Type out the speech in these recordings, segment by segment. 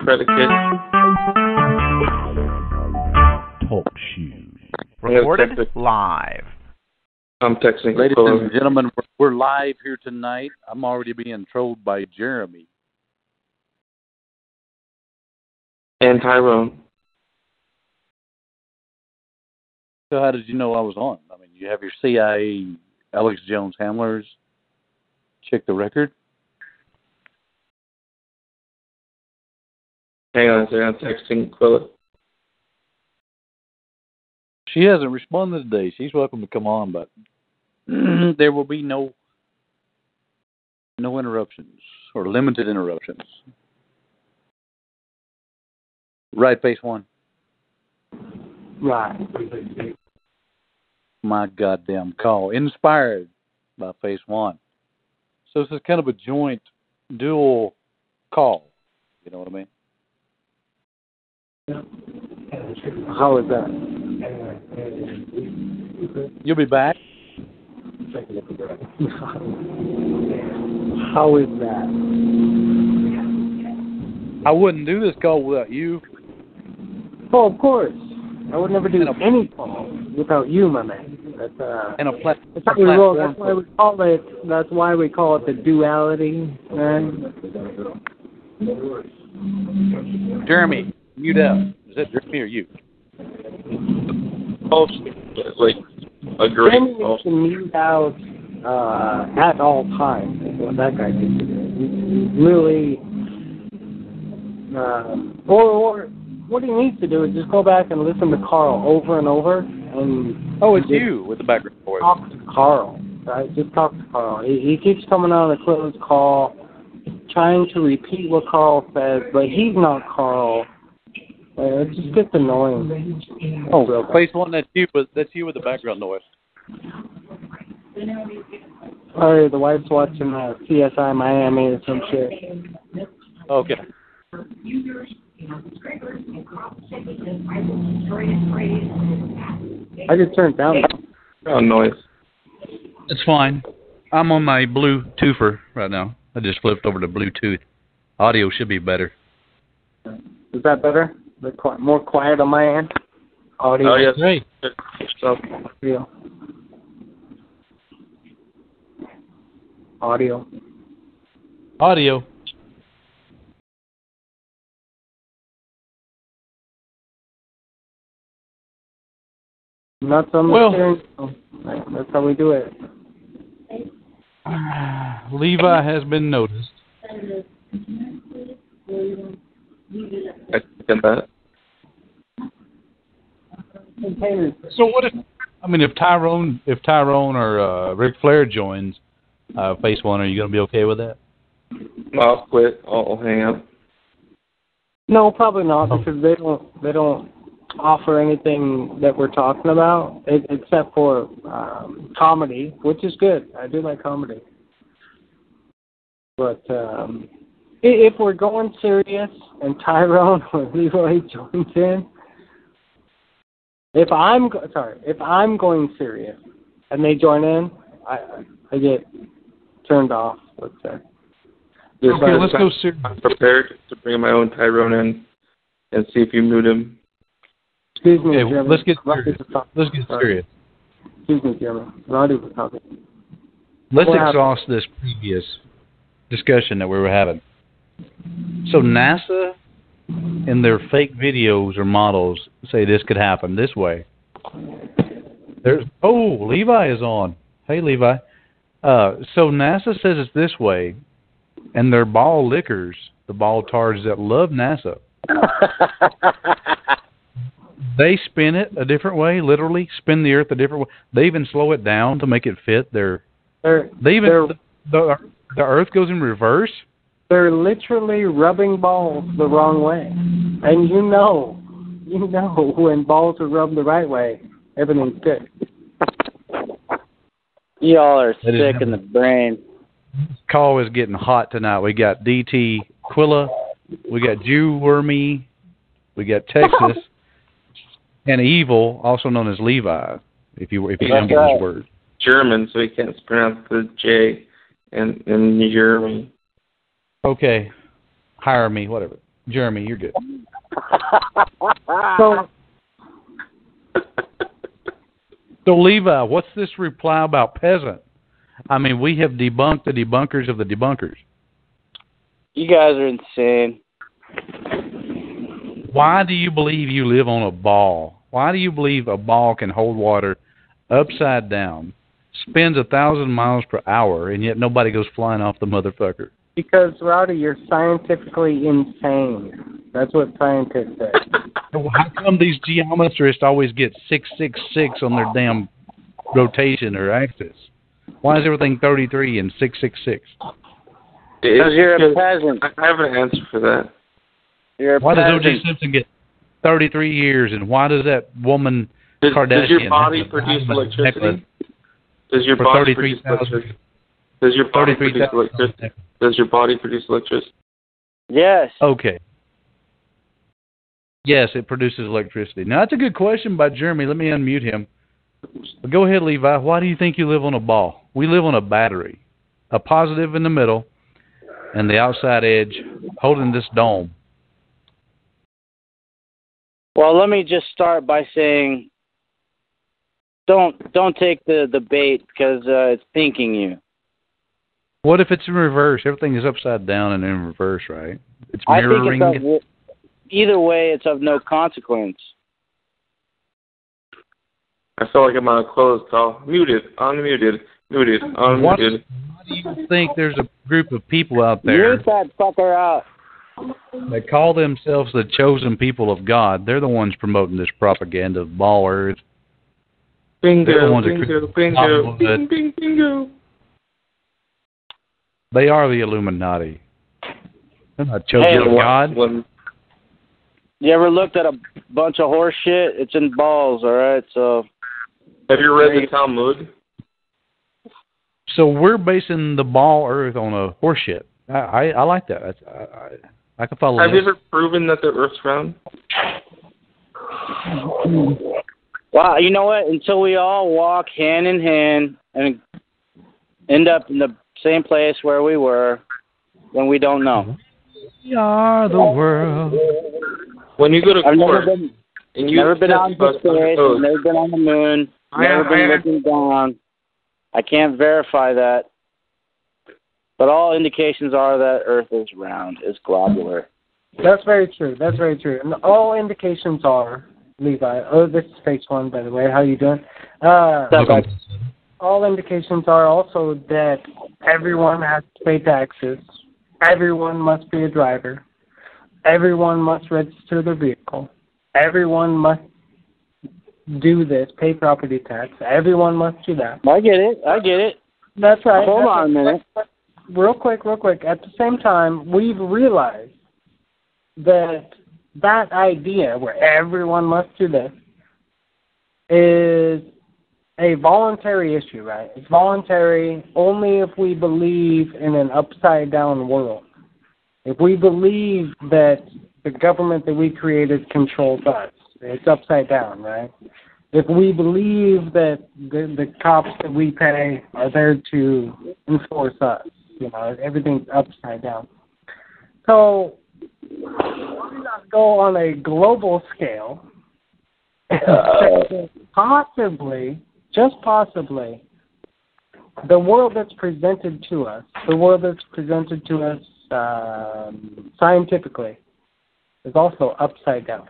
Predicate. Talk shoes. gonna Recorded live. I'm texting. Ladies Quilla. and gentlemen, we're- we're live here tonight. I'm already being trolled by Jeremy. and Tyrone. So how did you know I was on? I mean, you have your CIA Alex Jones handlers check the record. Hang on a second. I'm texting Quilla. She hasn't responded today. She's welcome to come on, but there will be no no interruptions or limited interruptions. Right, face one. Right. My goddamn call. Inspired by face one. So this is kind of a joint dual call. You know what I mean? How is that? You'll be back. How is that? I wouldn't do this call without you. Oh, of course. I would never do any call without you, my man. That's uh. And a plat- That's how we roll. That's why we call it. That's why we call it the duality. Right? Jeremy, mute out. Is that Jeremy or you? Oh, like a great. Jamie Oh, needs to mute out uh, at all times. Is what that guy needs to do. He- he Really. Uh, or, or what he needs to do is just go back and listen to Carl over and over and Oh, it's you with the background voice. talk to Carl. Right? Just talk to Carl. He, he keeps coming on a closed call, trying to repeat what Carl says, but he's not Carl. Uh, it just gets annoying. Oh, Real place one. That's you. But that's you with the background noise. Or the wife's watching uh, CSI Miami or some shit. Okay. I just turned down. background noise. It's fine. I'm on my blue Bluetoother right now. I just flipped over to Bluetooth. Audio should be better. Is that better? The qui- more quiet on my end. Audio. Oh yes. Great. So, Audio. Audio. Audio. Nuts on the Well- steering wheel. Oh, right, That's how we do it. Levi has been noticed. I second that. So what if? I mean, if Tyrone, if Tyrone or uh, Ric Flair joins uh, Face One, are you going to be okay with that? I'll quit. I'll, I'll hang up. No, probably not because they don't they don't offer anything that we're talking about except for um, comedy, which is good. I do like comedy. But um, i- if we're going serious and Tyrone or Leroy joins in, if I'm go- sorry, if I'm going serious and they join in, I I get turned off. Let's say. This Okay, let's go serious. I'm prepared to bring my own Tyrone in and see if you mute him. Excuse me, Okay, Jeremy. let's get Roddy serious. was talking. Let's get serious. Excuse me, Jeremy. Roddy was talking. Let's What happened? exhaust this previous discussion that we were having. So NASA in their fake videos or models say this could happen this way. There's oh, Levi is on. Hey Levi. Uh so NASA says it's this way and they're ball lickers, the ball tards that love NASA. They spin it a different way, literally spin the earth a different way. They even slow it down to make it fit their they're they even the, the the Earth goes in reverse. They're literally rubbing balls the wrong way. And you know, you know when balls are rubbed the right way, everything's good. Y'all are That is sick in the brain. Call is getting hot tonight. We got DT Quilla, we got Jew Wormy, we got Texas, and Evil, also known as Levi. If you if you That's remember right. his word. German, so he can't pronounce the J and in in Germany. Okay, hire me, whatever. Jeremy, you're good. So So Levi, what's this reply about peasant? I mean, we have debunked the debunkers of the debunkers. You guys are insane. Why do you believe you live on a ball? Why do you believe a ball can hold water upside down, spins a thousand miles per hour, and yet nobody goes flying off the motherfucker? Because Rowdy, you're scientifically insane. That's what scientists say. How come these geometrists always get six six six on their damn rotation or axis? Why is everything thirty three and six six six? Because you're a peasant. I have an answer for that. You're a Why does. O.J. Simpson get thirty three years, and why does that woman Does, Kardashian does your body produce electricity? Does your body produce electricity? Does your body produce electricity? Thousand. Does your body produce electricity? Yes. Okay. Yes, it produces electricity. Now that's a good question by Jeremy. Let me unmute him. But go ahead, Levi. Why do you think you live on a ball? We live on a battery, a positive in the middle, and the outside edge holding this dome. Well, let me just start by saying, don't don't take the the bait because uh, it's thinking you. What if it's in reverse? Everything is upside down and in reverse, right? It's I think mirroring. it's of, either way, it's of no consequence. I feel like I'm on a closed call. Muted, unmuted, muted, What- unmuted. Why do you think there's a group of people out there Mute that fucker out. that call themselves the chosen people of God? They're the ones promoting this propaganda of ball earth. They're Bingo, that bingo, create bingo, Hollywood. bing, bing, bingo. They are the Illuminati. They're not chosen Hey, of God. When, You ever looked at a bunch of horse shit? It's in balls, all right. So have you read the Talmud? So we're basing the ball earth on a horseshit. I, I, I like that. That's, I, I, I can follow Have you that. ever proven that the Earth's round? Well, you know what? Until we all walk hand in hand and end up in the same place where we were, then we don't know. We are the world. When you go to I've never court been, and you never been test on the bust under space, oath, never been on the moon, I never have- been I have- looking down. I can't verify that, but all indications are that Earth is round, is globular. That's very true. That's very true. And all indications are, Levi. Oh, this is Space One, by the way. How you doing? Uh, Look, all indications are also that everyone has to pay taxes. Everyone must be a driver. Everyone must register their vehicle. Everyone must do this, pay property tax. Everyone must do that. I get it. I get it. That's right. Hold That's on a minute. Real quick, real quick. At the same time, we've realized that that idea where everyone must do this is a voluntary issue, right? It's voluntary only if we believe in an upside down world. If we believe that the government that we created controls us, it's upside down, right? If we believe that the, the cops that we pay are there to enforce us, you know, everything's upside down. So why not go on a global scale uh, and say possibly, just possibly, the world that's presented to us, the world that's presented to us um, scientifically, is also upside down,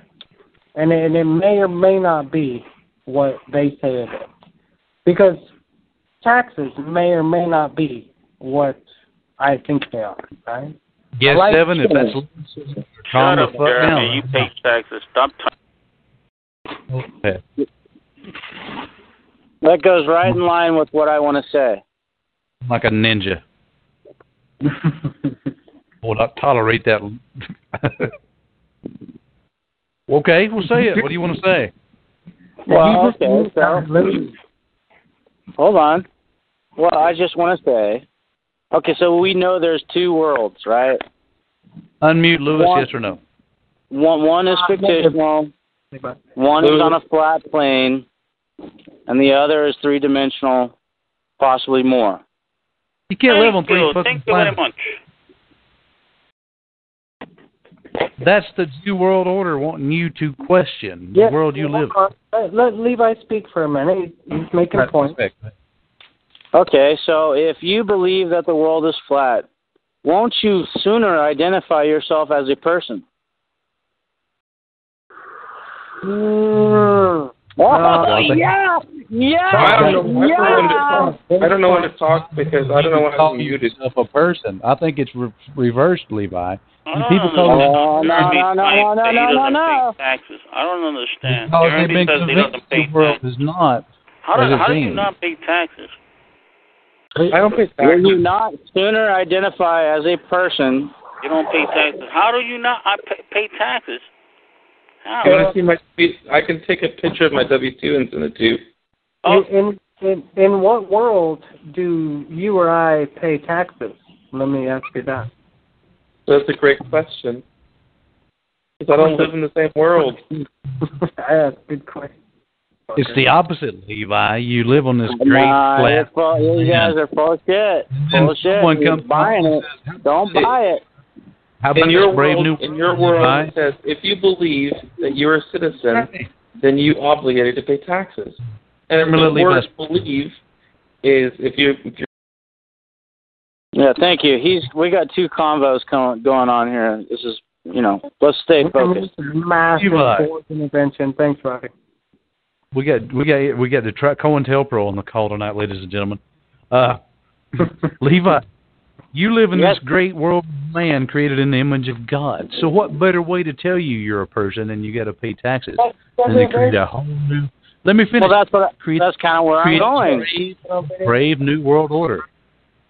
and it, and it may or may not be what they say it is, because taxes may or may not be what I think they are, right? yes, I like seven. If that's calm Shut the up, fuck Jeremy. down. You pay taxes. Stop talking. Okay. That goes right in line with what I want to say. Like a ninja. Will not tolerate that. Okay, we'll say it. What do you want to say? Well, okay, so hold on. Well, I just want to say, okay, so we know there's two worlds, right? Unmute Lewis, One- yes or no? One one is fictional, one is on a flat plane, and the other is three dimensional, possibly more. You can't live on Thank three you. fucking Thank you very much. That's the New World Order wanting you to question the world you live in. on. Let, let Levi speak for a minute. He's making a in. point. Okay, so if you believe that the world is flat, won't you sooner identify yourself as a person? Mm. Oh, Uh, yeah, yeah, I don't know. Yeah. when to, I don't know when to talk because I don't know when call I'm muted. yourself a person. I think it's re- reversed, Levi. I And people call Oh, understand. no, Jeremy no, no, Pike no, no, said he no, doesn't no. pay taxes. I don't understand. Because they've Jeremy been says he convinced doesn't pay the world taxes. is not. How do, how do you not pay taxes? I don't pay taxes. Will you not sooner identify as a person? You don't pay taxes. How do you not I pay, pay taxes? How? You want to see my? I can take a picture of my W two and send it to you. Oh, In, in in what world do you or I pay taxes? Let me ask you that. That's a great question. Because I don't live in the same world. yeah, good question. It's the opposite, Levi. You live on this great Nah, flat. you're full, you guys are full of shit. then Full of shit. someone comes buying it. says, Don't Hey, buy it. How about In your brave world, new in your world, Levi? it says if you believe that you're a citizen, then you are obligated to pay taxes. And the Similarly, word believe is if you if you're Yeah, thank you. He's we got two convos going going on here. This is you know, let's stay focused. Massive Levi. intervention. Thanks, Robbie. We got we got we got the tra- COINTELPRO on the call tonight, ladies and gentlemen. Uh, Levi, you live in Yes. this great world of man created in the image of God. So what better way to tell you you're a person and you got to pay taxes than to create a whole new? Let me finish. Well, that's what Create- that's kind of where I'm going. brave, brave new world order.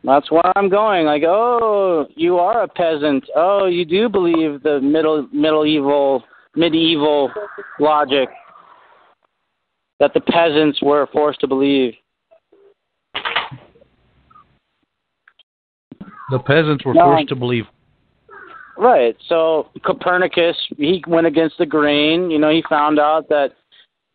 That's where I'm going. Like, oh, you are a peasant. Oh, you do believe the middle medieval medieval logic that the peasants were forced to believe. The peasants were No. forced to believe. Right. So Copernicus, he went against the grain. You know, he found out that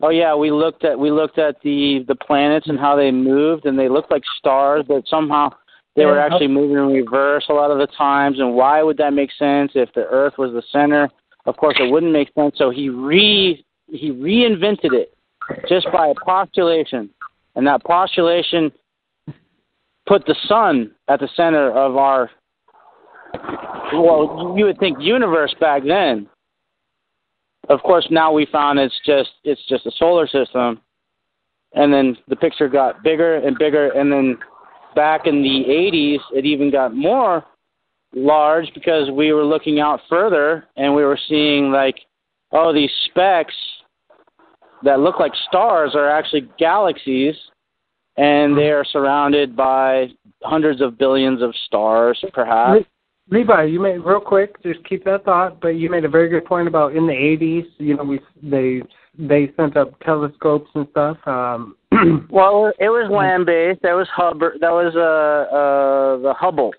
oh yeah, we looked at we looked at the the planets and how they moved and they looked like stars, but somehow they were actually moving in reverse a lot of the times and why would that make sense if the earth was the center? Of course it wouldn't make sense, so he re he reinvented it just by a postulation. And that postulation put the sun at the center of our well, you would think universe back then. Of course, now we found it's just it's just a solar system, and then the picture got bigger and bigger, and then back in the 80s, it even got more large because we were looking out further and we were seeing like, oh, these specks that look like stars are actually galaxies, and they are surrounded by hundreds of billions of stars, perhaps. Le- Levi, you made real quick. Just keep that thought. But you made a very good point about in the '80s. You know, we they they sent up telescopes and stuff. Um, Well, it was land based. That was Hubbard. That was uh uh the Hubble.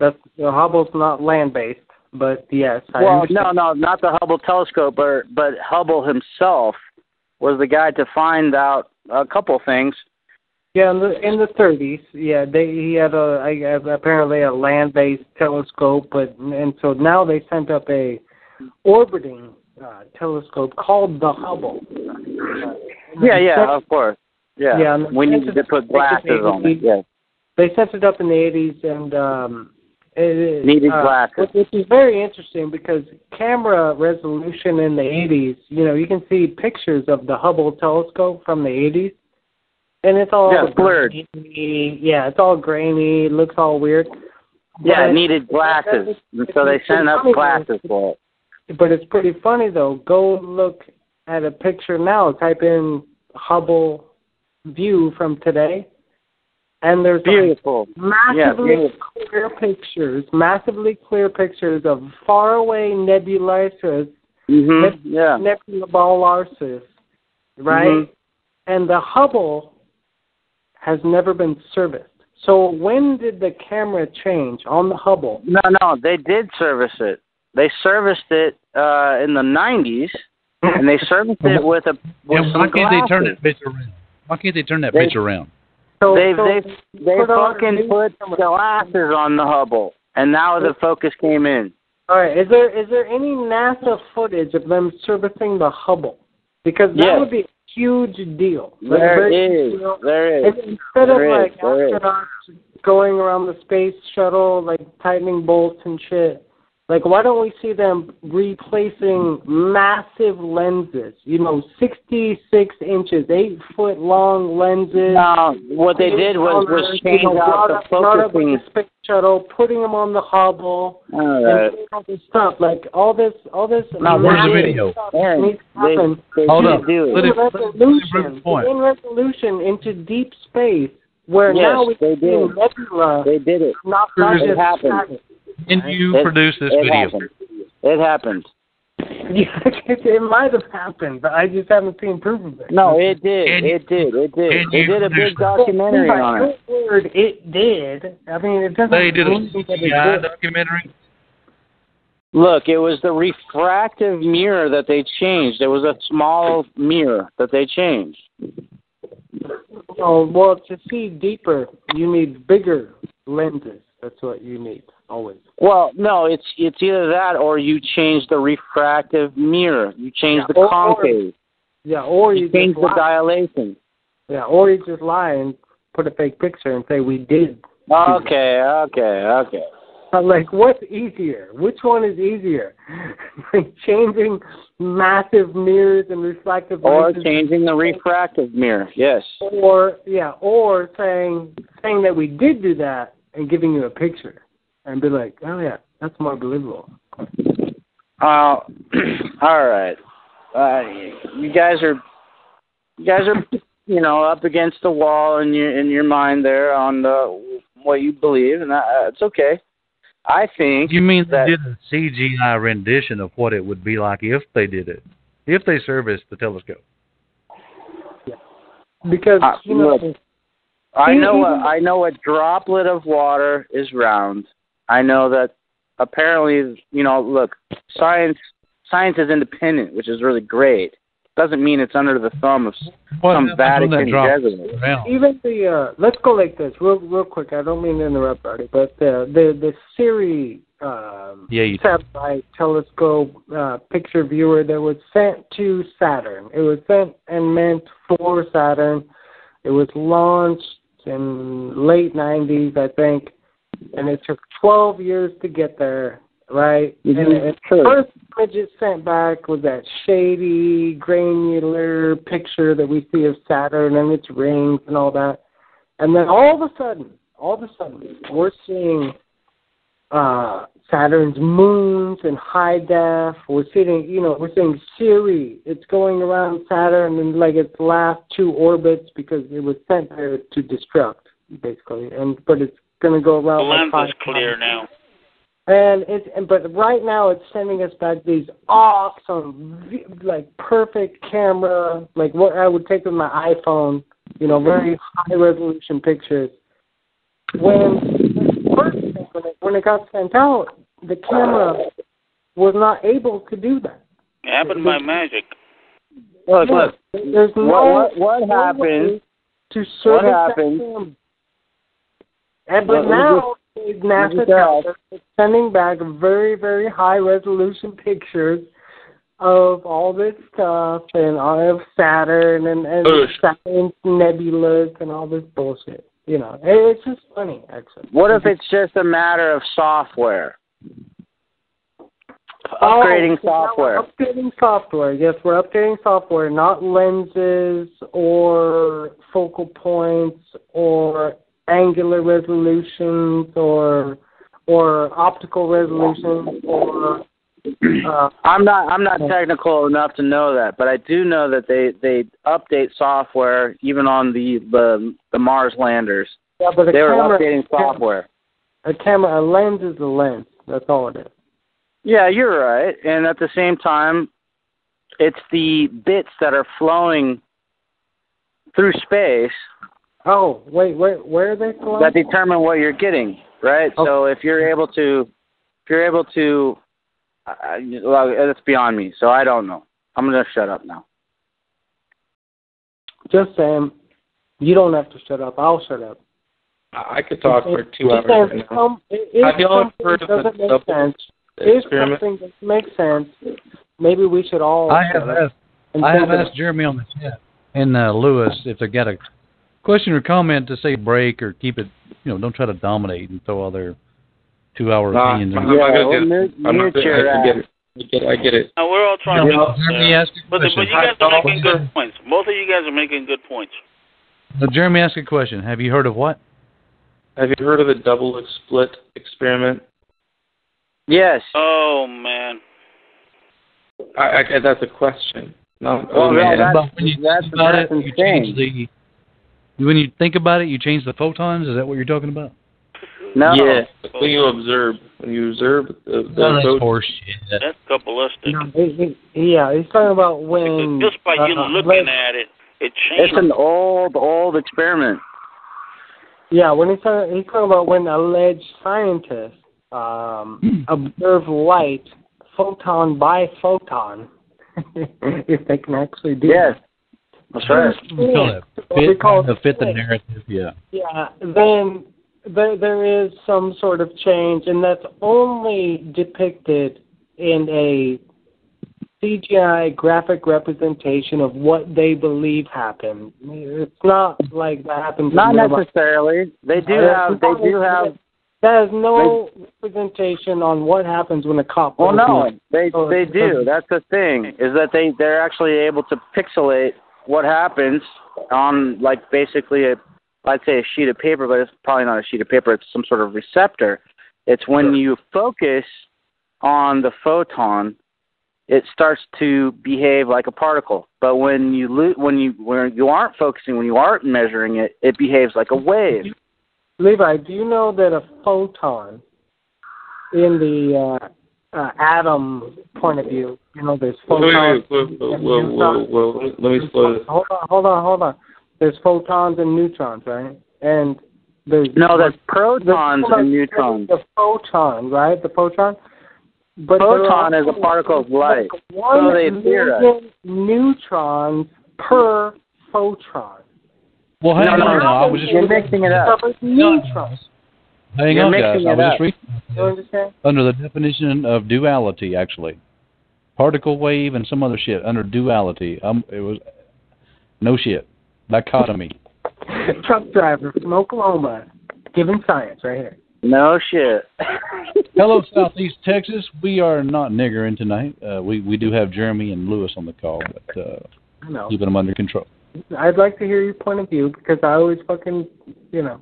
that's the Hubble's not land based, but yes. I Well, understand. no, no, not the Hubble telescope, but but Hubble himself was the guy to find out a couple things. Yeah, in the in the 30s, yeah, they he had a I, apparently a land-based telescope, but and so now they sent up a orbiting uh, telescope called the Hubble. Uh, Yeah, yeah, of course. Yeah, Yeah, we needed to put glasses on it. Yeah, They sent it up in the 80s, and um, it, Needed uh, glasses. Which, which is very interesting because camera resolution in the 80s, you know, you can see pictures of the Hubble telescope from the 80s, and it's all Yeah, blurred. grainy. Yeah, it's all grainy. It looks all weird. yeah, But- it needed glasses, and so they sent up glasses for it. But it's pretty funny though. Go look at a picture now. Type in Hubble view from today, and there's like Beautiful. massively beautiful. clear pictures, massively clear pictures of faraway nebulas Mhm. Neb- Yeah. Nebula Ball Larsis, right? Mhm. And the Hubble has never been serviced. So when did the camera change on the Hubble? No, no, they did service it. They serviced it uh in the 90s, and they serviced it with a with Yeah, some why can't they turn glasses. that bitch around? Why can't they turn that They- bitch around? So, They so they they fucking put glasses on the Hubble, and now the focus came in. All right. Is there is there any NASA footage of them servicing the Hubble? Because that Yes. would be a huge deal. Like, There is, huge deal. there is. And instead of There is, like there is. astronauts going around the space shuttle, like tightening bolts and shit, like why don't we see them replacing massive lenses? You know, sixty-six inches, eight foot long lenses. No, what they did was was You change out the up- brought up with focusing. the space shuttle, putting them on the Hubble, All and all this stuff. Like all this, all this. Now, where's the video? stuff Aaron, needs they, they Hold did up. do it. it- in let- let it prove resolution, in resolution into deep space, where Yes, now we they can see did. nebula, They did it. not not It just happened. static. Can you It- produce this it video? happened. It happened. Yeah, it might have happened, but I just haven't seen proof of it. No, it did. Can you- it did. It did. can They you did a big that? documentary By on it. Word, it did. I mean, it doesn't They did a mean CGI documentary. Look, it was the refractive mirror that they changed. It was a small mirror that they changed. Oh, well, to see deeper, you need bigger lenses. That's what you need always. Well, no, it's it's either that or you change the refractive mirror. You change Yeah, the or- or- concave. Yeah, or you, You change the lie. dilation. Yeah, or you just lie and put a fake picture and say we did. Okay, okay, okay. I'm like, what's easier? Which one is easier? like changing massive mirrors and reflective Or changing the refractive mirror. Yes. or yeah, or saying saying that we did do that and giving you a picture and be like, oh yeah, that's more believable. Uh, all right. Uh, you guys are, you guys are, you know, up against the wall in your in your mind there on the, what you believe, and that, that's okay. I think You mean that they did a CGI rendition of what it would be like if they did it? If they serviced the telescope? Because Uh, you know, look, I know a, I know a droplet of water is round. I know that apparently, you know, look, science science is independent, which is really great. Doesn't mean it's under the thumb of s- What some happens Vatican drops Jesuit. even the uh let's go like this real real quick. I don't mean to interrupt Artie, but the the the Cassini um Yeah, you satellite telescope uh picture viewer that was sent to saturn. It was sent and meant for saturn. It was launched in late nineties i think and it took twelve years to get there right Mhm, and sure. first image it sent back was that shady, granular picture that we see of Saturn and its rings and all that. And then all of a sudden, all of a sudden, we're seeing uh Saturn's moons and high def. We're seeing, you know, we're seeing Cassini. It's going around Saturn in like its last two orbits because it was sent there to destruct, basically. And but it's going to go The around. like lens five is clear times. now. And it's and but right now it's sending us back these awesome, like perfect camera, like what I would take with my iPhone. You know, very high resolution pictures. When first when it, when it got sent out, the camera was not able to do that. It happened by magic. Look, look. There's no What what, what no happened? to service that happened? camera. And but Let me now NASA just tells us sending back very, very high resolution pictures of all this stuff and all of Saturn and, and Ugh. Saturn's nebulas and all this bullshit. You know, it- it's just funny actually. What if it's just a matter of software? Oh, Upgrading so now we're software. Upgrading software. Yes, we're upgrading software, not lenses or focal points or angular resolutions or or optical resolutions or uh, I'm not I'm not technical enough to know that, but I do know that they they update software even on the the, the Mars landers. yeah, but They were updating software. A camera, a lens is a lens. That's all it is. Yeah, you're right. And at the same time, it's the bits that are flowing through space Oh, wait, where where are they flowing? that determine what you're getting, right? Okay. So if you're able to, if you're able to, uh, well, that's beyond me. So I don't know. I'm gonna shut up now. Just saying, you don't have to shut up. I'll shut up. I I could talk for two Just hours saying, right now. some- if Have y'all heard of the doesn't make double sense, if experiment? something doesn't make sense, maybe we should all. I have shut up asked, I have asked Jeremy on the chat and uh, Lewis if they got a question or comment to say break or keep it. You know, don't try to dominate and throw all their two-hour Nah, opinions. I'm in. not Yeah, gonna do mute- I'm not mute gonna- your I get it. I get it. I get it. Now we're all trying Jeremy, to. Jeremy uh, asked a but, the, question. but you guys are making Paul. good points. Both of you guys are making good points. So Jeremy asked a question. Have you heard of what? Have you heard of the double split experiment? Yes. Oh man. I, I, that's a question. No, Well, oh, man. that's- But when you that's- think about it, you change the. When you think about it, you change the photons. Is that what you're talking about? No. Yeah, when you observe, when you observe the, the No, that's photon- horseshit. That's kabbalistic. No, he, he, yeah, he's talking about when. Just by you uh, looking at it, it changes. It's an old, old experiment. Yeah, when he's talking, he's talking about when alleged scientists um, observe light photon by photon, if they can actually do Yes. that. That's right. You call it fit, call to fit the narrative. Yeah. Yeah, then there there is some sort of change, and that's only depicted in a CGI graphic representation of what they believe happened. It's not like that happens. in Not life. necessarily. They do Uh, have. They do have. That has no representation on what happens when a cop. Well, no, they Oh, they do. That's the thing is that they they're actually able to pixelate what happens on like basically a I'd say a sheet of paper, but it's probably not a sheet of paper. It's some sort of receptor. It's when you focus on the photon, it starts to behave like a particle. But when you lo- when you when you aren't focusing, when you aren't measuring it, it behaves like a wave. Levi, do you know that a photon, in the uh, uh, atom point of view, you know, there's Wait, photons. wait, wait, wait, and whoa, whoa, neutrons. whoa, whoa. Let me slow this. Hold on, hold on, hold on. There's photons and neutrons, right? And there's No, there's- protons and neutrons. The photon, right? The photon. But there Photon is a particle of light. like One So they theorize. million neutrons per photon. Well, hang No, on no, now. no. I was just You're mixing it up. Neutrons. hang You're on, guys. mixing I it was up. just reading You understand? under the definition of duality, actually, particle wave and some other shit under duality. Um, it was no shit dichotomy. Truck driver from Oklahoma, giving science right here. No shit. Hello, Southeast Texas. We are not niggering tonight. Uh, we we do have Jeremy and Lewis on the call, but uh, I know. keeping them under control. I'd like to hear your point of view because I always fucking, you know.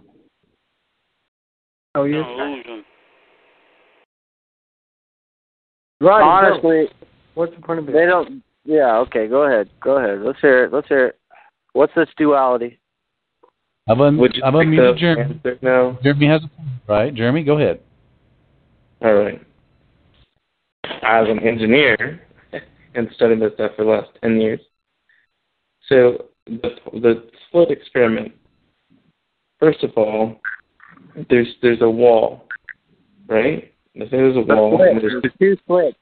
Oh, you. illusion. Roddy, go. Honestly, what's the point of view? they don't. Yeah. Okay. Go ahead. Go ahead. Let's hear it. Let's hear it. What's this duality? I've, un- Would you I've unmuted to Jeremy. answer now? Jeremy has a point, right? Jeremy, go ahead. All right. As an engineer and studied this stuff for the last 10 years. So the, the split experiment, first of all, there's there's a wall, right? There's a wall, and there's There's two splits.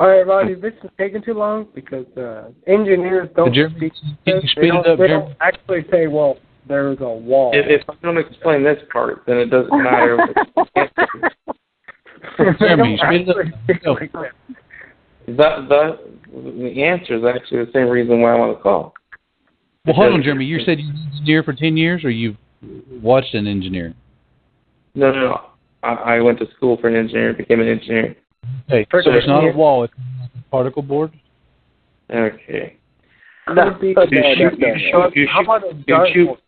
All right, Roddy, this is taking too long because uh, engineers don't Jeremy, speak. can you they speed it don't, up, they Jeremy? don't actually say, "Well, there is a wall." if, if I don't explain this part, then it doesn't matter. Jeremy, They speed it up. don't actually speak Go. like that. that that the answer is actually the same reason why I want to call. Well, hold on, Jeremy. You said you were an engineer for 10 years, or you've watched an engineer? No, no, no. I, I went to school for an engineer, became an engineer. Okay, For so it's not a wall, it's a particle board? Okay. No, Could be- no, You uh, shoot, you shoot, you How about a shoot, you shoot, dartboard?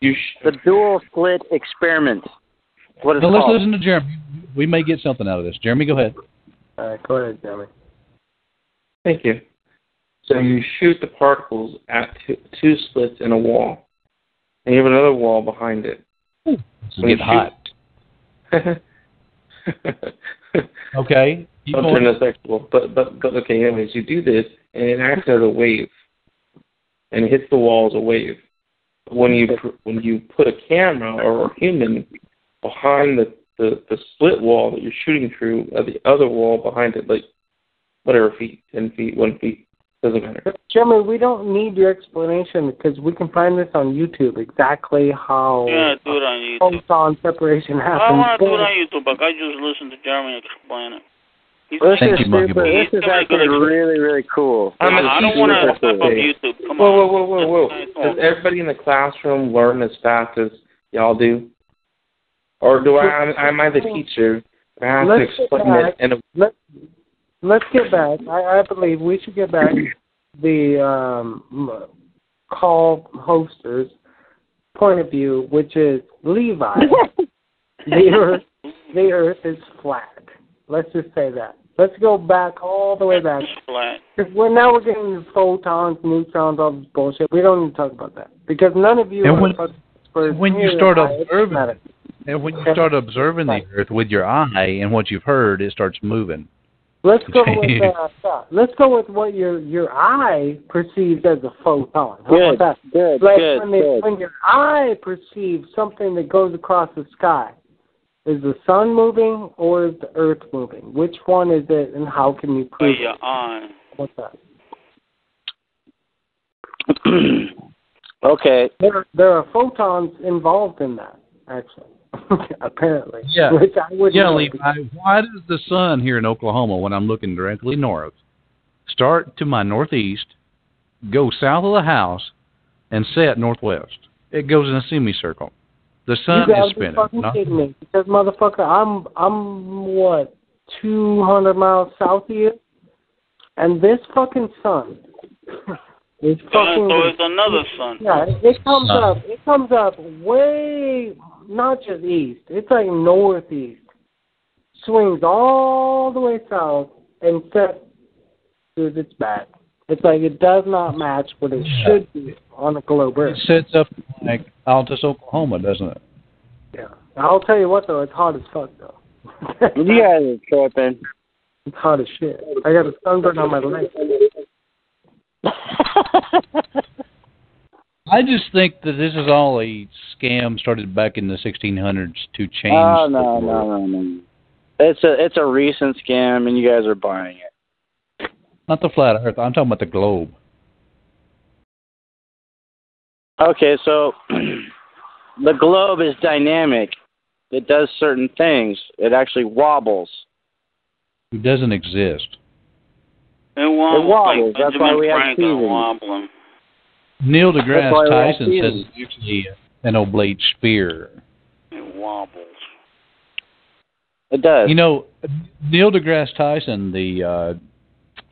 you sh- The dual slit experiment. What is Now, let's called? listen to Jeremy. We may get something out of this. Jeremy, go ahead. All right, go ahead, Jeremy. Thank you. So you shoot the particles at two, two slits in a wall, and you have another wall behind it. This is When you hot. Okay. Keep going. turn sexual. But but but okay, anyways, you do this and it acts as a wave, and it hits the wall as a wave. When you when you put a camera or a human behind the the, the split wall that you're shooting through, uh, the other wall behind it, like whatever feet, ten feet, one feet, doesn't matter. Jeremy, we don't need your explanation because we can find this on YouTube exactly how Yeah, do it on YouTube. photon separation happens. I want to do it on YouTube, but I just listen to Jeremy explain it. He's This Thank is you, Monkey super. Boy. This is actually really, really cool. I'm a I don't want to for step up. YouTube. Come Whoa, on. whoa, whoa, whoa, whoa! Does everybody in the classroom learn as fast as y'all do, or do I? Am I the teacher? I have to Let's explain it in a Let, let's get back. I, I believe we should get back the um, call hosters' point of view, which is Levi. the earth, the earth is flat. Let's just say that. Let's go back all the way back. Flat. Because we're now we're getting into photons, neutrons, all this bullshit. We don't need to talk about that because none of you And when- fucking experts when you start on it. observing And when you start observing the Earth with your eye and what you've heard, it starts moving. Let's go with uh, yeah, let's go with what your your eye perceives as a photon. How Good, about that? good, Like good, when, they, good. when your eye perceives something that goes across the sky, is the sun moving or is the earth moving? Which one is it, and how can you By prove it? your eye. What's that? okay. There, there are photons involved in that, actually. Apparently. Yeah. Which I wouldn't Yeah. Levi, why does the sun here in Oklahoma, when I'm looking directly north, start to my northeast, go south of the house, and set northwest? It goes in a semicircle. The sun you gotta is be spinning. fucking not- kidding me. Because motherfucker, I'm I'm what two hundred miles south of you, and this fucking sun is uh, So fucking. so it's another sun. yeah, it, it comes Sun. up. It comes up way not just east. It's like northeast. Swings all the way south and sets. Dude, it's bad. It's like it does not match what it Yeah. should be on the globe It Earth. sets up like Altus, Oklahoma, doesn't it? Yeah. I'll tell you what though, it's hot as fuck though. You guys are tripping. It's hot as shit. I got a sunburn on my leg. I just think that this is all a scam started back in the 1600s to change. Oh the no, no, no, no. It's a it's a recent scam, and you guys are buying it. Not the flat Earth. I'm talking about the globe. Okay, so the globe is dynamic. It does certain things. It actually wobbles. It doesn't exist. It wobbles. wobbles. Like That's why Benjamin we have Franklin seasons. wobbling. Neil deGrasse Tyson says it's actually an oblate sphere. It wobbles. It does. You know, Neil deGrasse Tyson, the uh,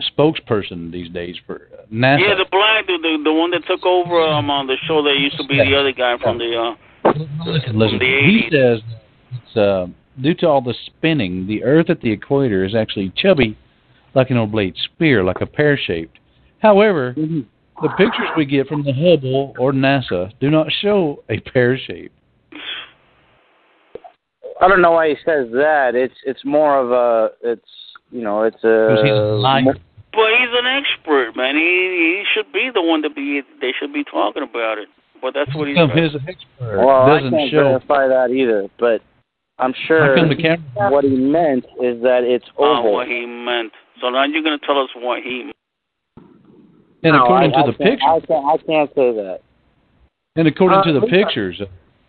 spokesperson these days for NASA. Yeah, the black dude, the the one that took over um on the show that used to be the other guy from the uh listen, listen. the He says it's uh, due to all the spinning, the Earth at the equator is actually chubby, like an oblate sphere, like a pear shaped. However, Mhm. The pictures we get from the Hubble or NASA do not show a pear shape. I don't know why he says that. It's it's more of a it's you know it's a Because he's a. But he's an expert, man. He he should be the one to be. They should be talking about it. But that's what he's. How come his expert well, doesn't can't show? verify that either, but I'm sure the camera? what he meant is that it's uh, oval. what he meant. So now you're gonna tell us what he. And No, according I, to I the can't, picture, I can't, I can't say that. and according Uh, to the Levi. pictures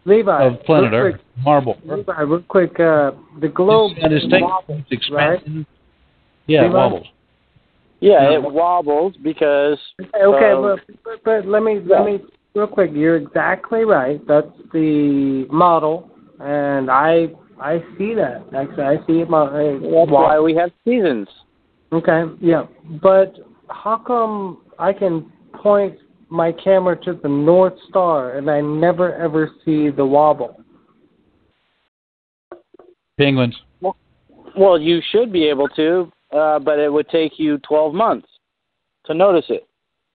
Levi, of planet real Earth, marble, quick, Levi, real quick, uh, the globe and it's taking- wobbles, it's right? expanding. Yeah, it wobbles. Yeah, it wobbles because Okay, um, but, but but let me let me real quick. You're exactly right. That's the model, and I I see that. Actually, I see it. My, that's why we have seasons. Okay, yeah, but how come I can point my camera to the North Star and I never ever see the wobble? Penguins. Well, you should be able to, uh, but it would take you 12 months to notice it.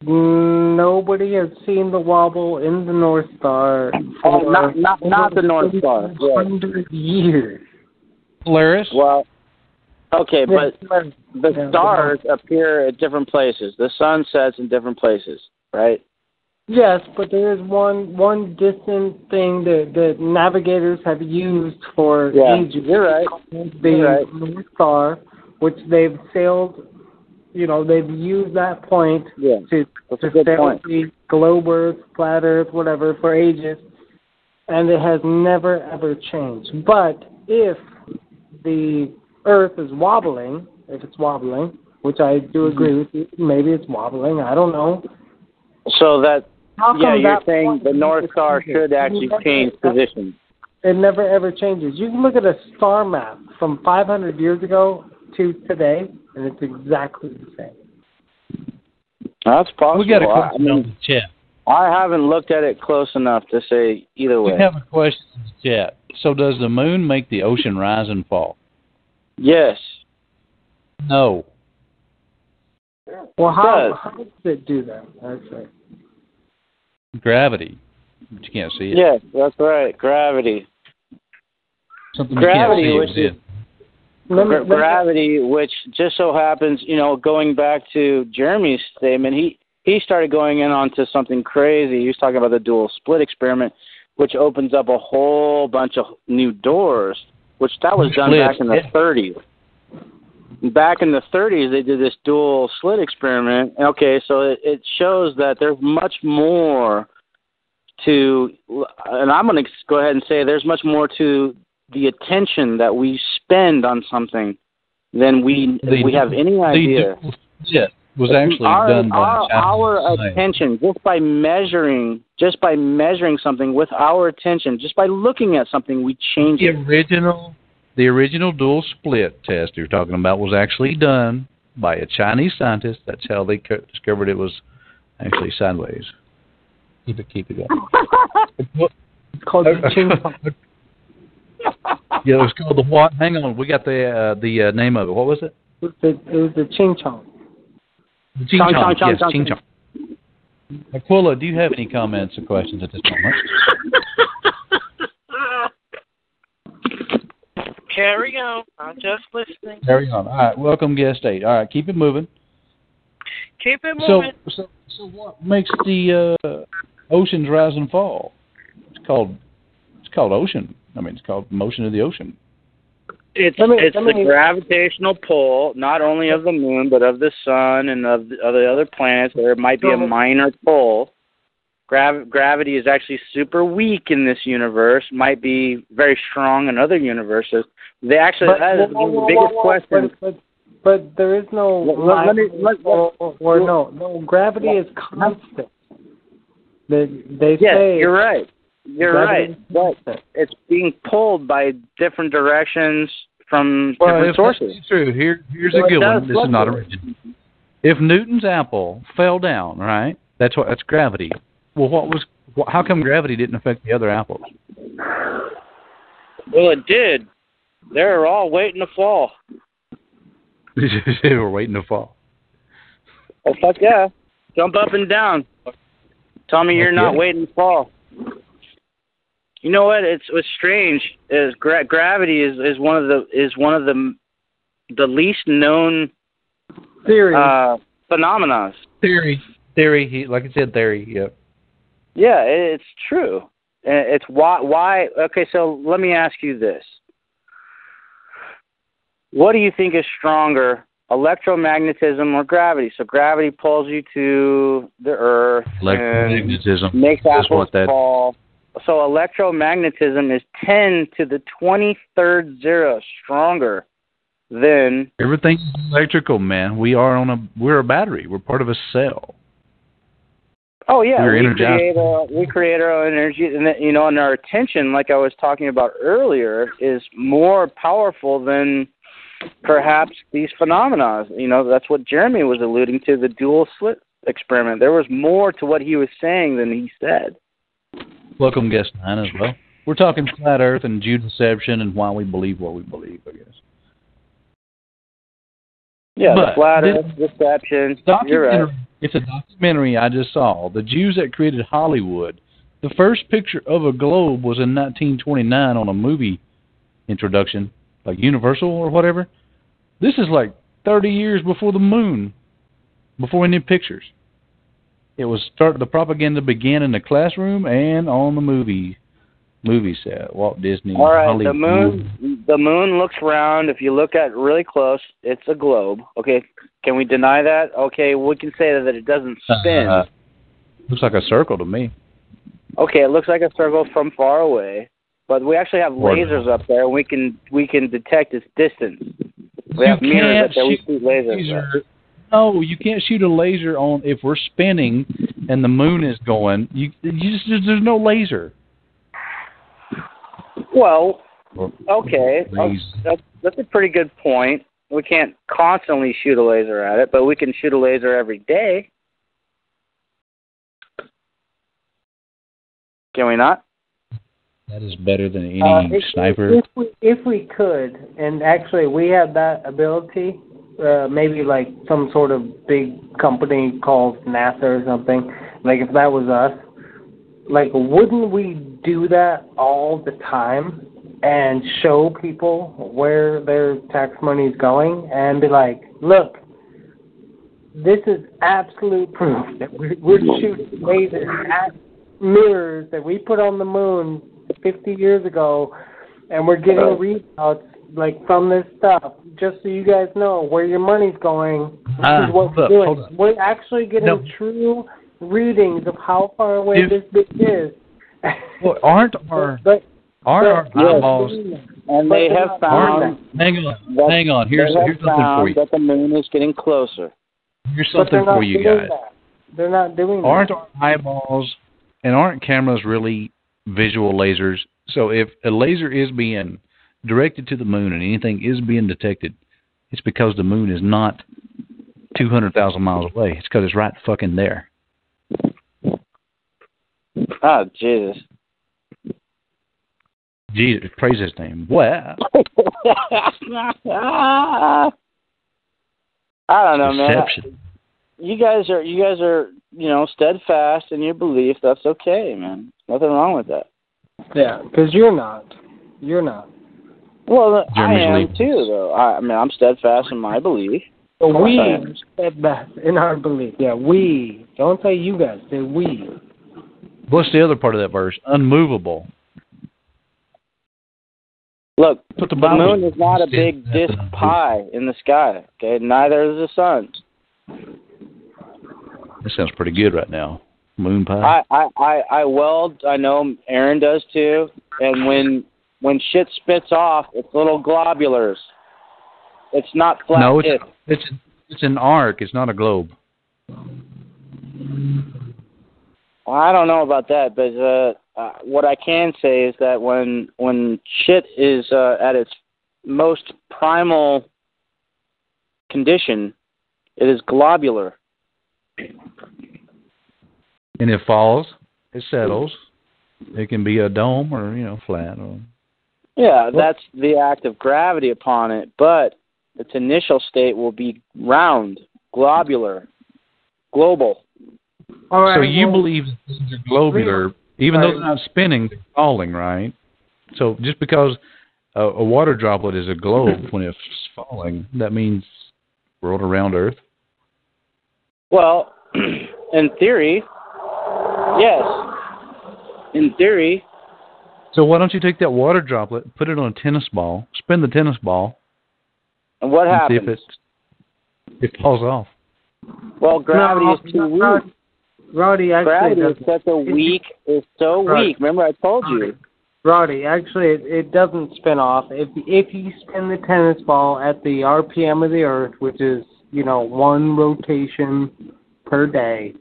Nobody has seen the wobble in the North Star Oh, for not not not the North Star. Yeah. hundred years. Polaris. Well, Okay, but the stars appear at different places. The sun sets in different places, right? Yes, but there is one one distant thing that that navigators have used for Yeah, ages. you're right. The You're right. North Star, which they've sailed, you know, they've used that point Yeah. to to sail point. the globe Earth, flat Earth, whatever, for ages, and it has never ever changed. But if the Earth is wobbling, if it's wobbling, which I do Mm-hmm. agree with you, maybe it's wobbling. I don't know. So that How yeah, come you're that saying the North Star should actually Never- change position. It never ever changes. You can look at a star map from 500 years ago to today, and it's exactly the same. That's possible. We got a I- I question on mean, the chat. I haven't looked at it close enough to say either way. We have a question in the chat. So does the moon make the ocean rise and fall? Yes. No. Well, how, does. how does it do that? Actually, Gravity. But you can't see it. Yes, that's right. Gravity. Something Gravity, you can't which see. is- is let me, Gra- let me- gravity, which just so happens, you know, going back to Jeremy's statement, he he started going in onto something crazy. He was talking about the dual slit experiment, which opens up a whole bunch of new doors. Which that was done back in the yeah. 30s. Back in the 30s, they did this dual slit experiment. Okay, so it, it shows that there's much more to, and I'm going to go ahead and say there's much more to the attention that we spend on something than we The- we have any idea. dual slit was actually our, done by our, our attention just by measuring just by measuring something with our attention just by looking at something we change The it original, the original dual slit test you're talking about was actually done by a Chinese scientist. That's how they co- discovered it was actually sideways. Keep it, keep it going. it's called the Ching Chong. yeah, it was called the what? Hang on, we got the uh, the uh, name of it. What was it? It was the, it was the Ching Chong. The Ching Chong, Chong. chong, Yes, chong, Ching chong. Aquila, do you have any comments or questions at this moment? Carry on. I'm just listening. Carry on. All right, welcome guest eight. All right, keep it moving. Keep it So, moving. so, so what makes the uh, oceans rise and fall? It's called it's called ocean. I mean, it's called motion of the ocean. It's me- it's the me- gravitational pull not only of the moon but of the sun and of the, of the other planets there might be a minor pull Grav- gravity is actually super weak in this universe might be very strong in other universes they actually But, that is whoa, one whoa, of the whoa, biggest whoa, questions But, but, but there is no Let- let- me- let- or, or, or no, no. Gravity is constant. They they yes say you're right you're gravity right but it's being pulled by different directions from Well, different if sources true, here here's Well, a good one. This is not fluctuate. original. If Newton's apple fell down, right? That's what that's gravity. Well, what was? How come gravity didn't affect the other apples? well it did they're all waiting to fall they were waiting to fall. Oh fuck yeah! Jump up and down. Tell me you're Heck not yeah. waiting to fall. You know what? It's what's strange is gra- gravity is is one of the is one of the the least known theory. uh phenomena. Theory, theory. He, like I said, theory. Yep. Yeah, it- it's true. And It's why why. Okay, so let me ask you this: What do you think is stronger, electromagnetism or gravity? So gravity pulls you to the Earth. and Electromagnetism makes apples what that. fall. So electromagnetism is 10 to the 23rd zero stronger than Everything's electrical, man. We are on a we're a battery. We're part of a cell. oh yeah We're we energized. create a, we create our own energy and that, you know and our attention like I was talking about earlier is more powerful than perhaps these phenomena. You know that's what Jeremy was alluding to the dual slit experiment. There was more to what he was saying than he said. Welcome, guest nine as well. We're talking flat Earth and Jew deception and why we believe what we believe. I guess. Yeah, But the flat earth deception. Right. It's a documentary I just saw. The Jews that created Hollywood. The first picture of a globe was in 1929 on a movie introduction, like Universal or whatever. This is like 30 years before the moon, before any pictures. It was start the propaganda began in the classroom and on the movie movie set. Walt Disney. All right, Hollywood. the moon the moon looks round. If you look at it really close, it's a globe. Okay, can we deny that? Okay, we can say that it doesn't spin. Uh, looks like a circle to me. Okay, it looks like a circle from far away, but we actually have lasers up there. and We can we can detect its distance. We You have mirrors can't up there. We shoot shoot lasers. laser. No, you can't shoot a laser on if we're spinning and the moon is going. You, you just there's no laser. Well, okay, that's that's a pretty good point. We can't constantly shoot a laser at it, but we can shoot a laser every day. Can we not? That is better than any Uh, if, sniper. If we if we could, and actually we have that ability, uh, maybe like some sort of big company called NASA or something. Like if that was us, like wouldn't we do that all the time and show people where their tax money is going and be like, look, this is absolute proof that we're, we're shooting lasers at mirrors that we put on the moon 50 years ago, and we're getting readouts like from this stuff. Just so you guys know where your money's going. This Ah, is what we're up, doing. We're actually getting No. true readings of how far away If- this bit is. Well, aren't our but aren't our but- eyeballs? And they have found Hang on, that- hang on. Here's they have here's something for you. that the moon is getting closer. Here's but they're something not for you doing guys. that. They're not doing Aren't that. our eyeballs and aren't cameras really visual lasers? So if a laser is being directed to the moon and anything is being detected, it's because the moon is not 200,000 miles away. It's because it's right fucking there. Oh Jesus! Jesus, praise his name. Well, I don't know, man. You guys are you guys are you know steadfast in your belief. That's okay, man. Nothing wrong with that. Yeah, because you're not. You're not. Well, Jeremy's I am leaving. too, though. I, I mean, I'm steadfast in my belief. But we steadfast in our belief. Yeah, we. Don't say you guys. Say we. What's the other part of that verse? Unmovable. Look, But the the moon is not a big disc pie in the sky. Okay, neither is the sun. That sounds pretty good right now. Moon pie. I, I, I, I weld. I know Aaron does too. And when when shit spits off, it's little globulars. It's not flat no, it's disc. it's it's an arc. It's not a globe. I don't know about that, but uh, uh, what I can say is that when when shit is uh, at its most primal condition, it is globular. And it falls, it settles. It can be a dome or you know flat. Or, Yeah, that's the act of gravity upon it, but its initial state will be round, globular, global. All right. so you well, believe that things are globular, even though they're not spinning, they're falling, right? So just because a, a water droplet is a globe when it's falling, that means world around Earth. Well, in theory, yes. In theory, So why don't you take that water droplet, put it on a tennis ball, spin the tennis ball, and what and see happens? if it it falls off? Well, gravity no, is too weak. Roddy actually Gravity is doesn't. such a weak. Is so Right. weak. Remember, I told you. Roddy, actually, it, it doesn't spin off. If if you spin the tennis ball at the RPM of the Earth, which is you know one rotation per day,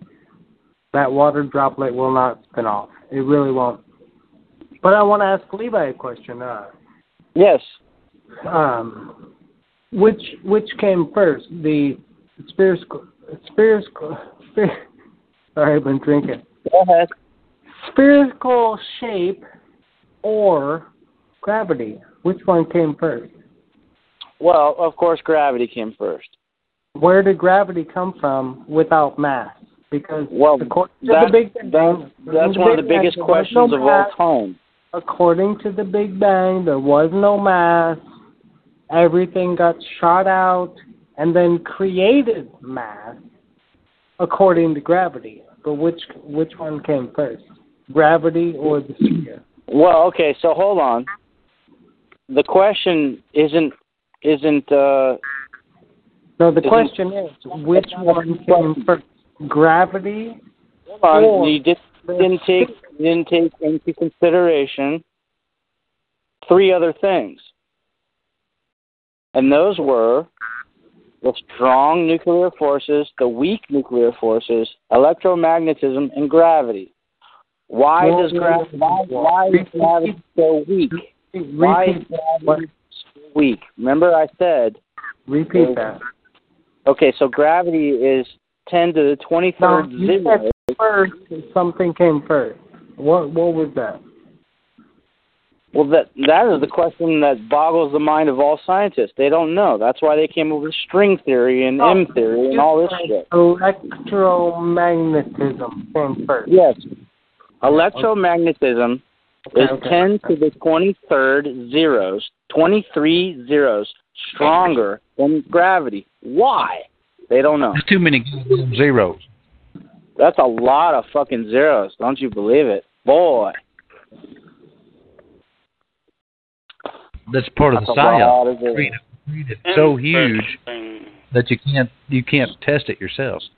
that water droplet will not spin off. It really won't. But I want to ask Levi a question. Uh, Yes. um, which which came first, the spherical spherical? Spher- sorry, I've been drinking. Go ahead. Spherical shape or gravity? Which one came first? Well, of course, gravity came first. Where did gravity come from without mass? Because Well, according to that- the Big Bang, That's, that's one of the biggest questions no of all time. According to the Big Bang, there was no mass, everything got shot out and then created mass according to gravity. But which which one came first, gravity or the sphere? Well, okay, so hold on. The question isn't isn't uh No, the Isn't- question is which one came first, gravity hold on, or you just the didn't take didn't take into consideration three other things. And those were the strong nuclear forces, the weak nuclear forces, electromagnetism, and gravity. Why Well, does gra- why, why is gravity so weak? Why is gravity so weak? Remember I said, repeat that. okay, so gravity is 10 to the No, 23rd you zero. said first something came first. What what was that? Well, that that is the question that boggles the mind of all scientists. They don't know. That's why they came up with string theory and M oh, theory and all this shit. Electromagnetism came first. Yes, electromagnetism Okay, is okay. 10 to the 23rd zeros, 23 zeros stronger than gravity. Why? They don't know. There's too many zeros. That's a lot of fucking zeros. Don't you believe it? Boy. That's part of That's the a lot psyop. of zeros. Create a- create it so huge that you can't you can't test it yourselves.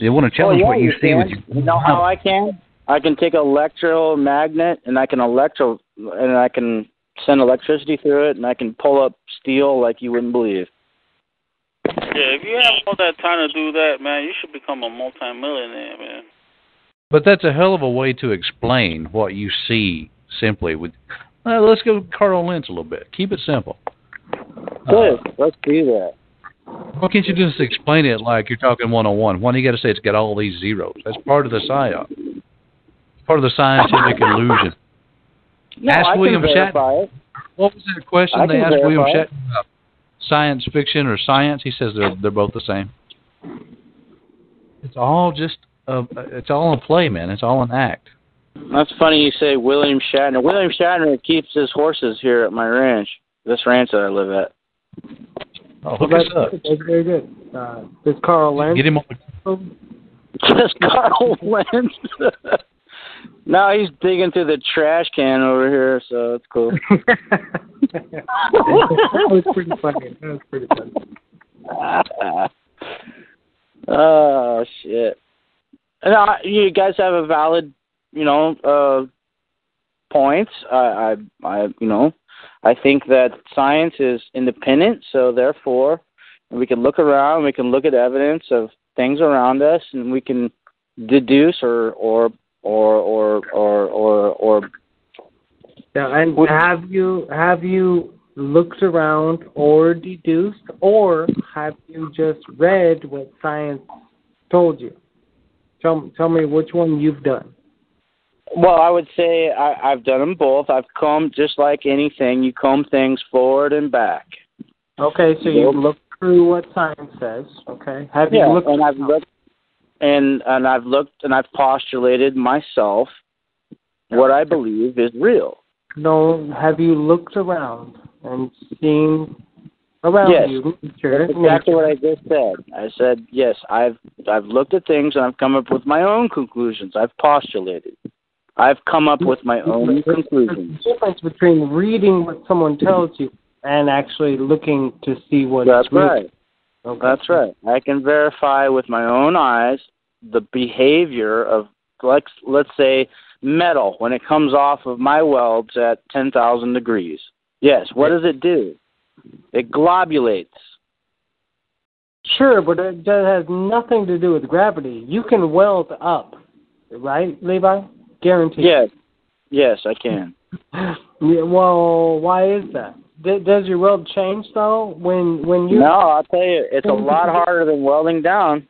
They want to Oh, challenge yeah, what you, see can. with your You know how I can? I can take an electromagnet and I can electro and I can send electricity through it and I can pull up steel like you wouldn't believe. Yeah, if you have all that time to do that, man, you should become a multimillionaire, man. But that's a hell of a way to explain what you see simply with. Uh, let's go Carl Lentz a little bit. Keep it simple. Good. Uh, Let's do that. why can't you just explain it like you're talking one on one? Why do you got to say it's got all these zeros? That's part of the psyop. Part of the scientific illusion. No, Ask I William it. What was that question I they asked William. Shatner about? Science fiction or science? He says they're they're both the same. It's all just a, it's all a play, man. It's all an act. That's funny you say William Shatner. William Shatner keeps his horses here at my ranch. This ranch that I live at. Oh, Well, that's, us up. that's very good. Uh, does Carl Lentz? Get him on the Just Carl Lentz. now he's digging through the trash can over here, so it's cool. that was pretty funny. That was pretty funny. oh shit! Uh, you guys have a valid, you know, uh, points. I, I, I, you know, I think that science is independent, so therefore, we can look around, we can look at evidence of things around us, and we can deduce or or or or or or, or Yeah, and have you have you looked around or deduced, or have you just read what science told you? Tell tell me which one you've done. Well, I would say I, I've done them both. I've combed just like anything. You comb things forward and back. Okay, so you've looked through what science says. Okay, have yeah, you looked? and I've looked and and I've looked and I've postulated myself what I believe is real. No, have you looked around and seen around Yes. you? Nature, That's exactly nature. what I just said. I said yes. I've I've looked at things and I've come up with my own conclusions. I've postulated. I've come up with my own There's a conclusions. difference between reading what someone tells you and actually looking to see what That's right. Okay. That's right. I can verify with my own eyes the behavior of let's let's say metal when it comes off of my welds at 10,000 degrees. Yes, what does it do? It globulates. Sure, but it, has nothing to do with gravity. You can weld up, right, Levi? Guaranteed. Yes. Yes, I can. Yeah, well, why is that? D- does your weld change though when when you? No, I'll tell you, it's a lot harder than welding down.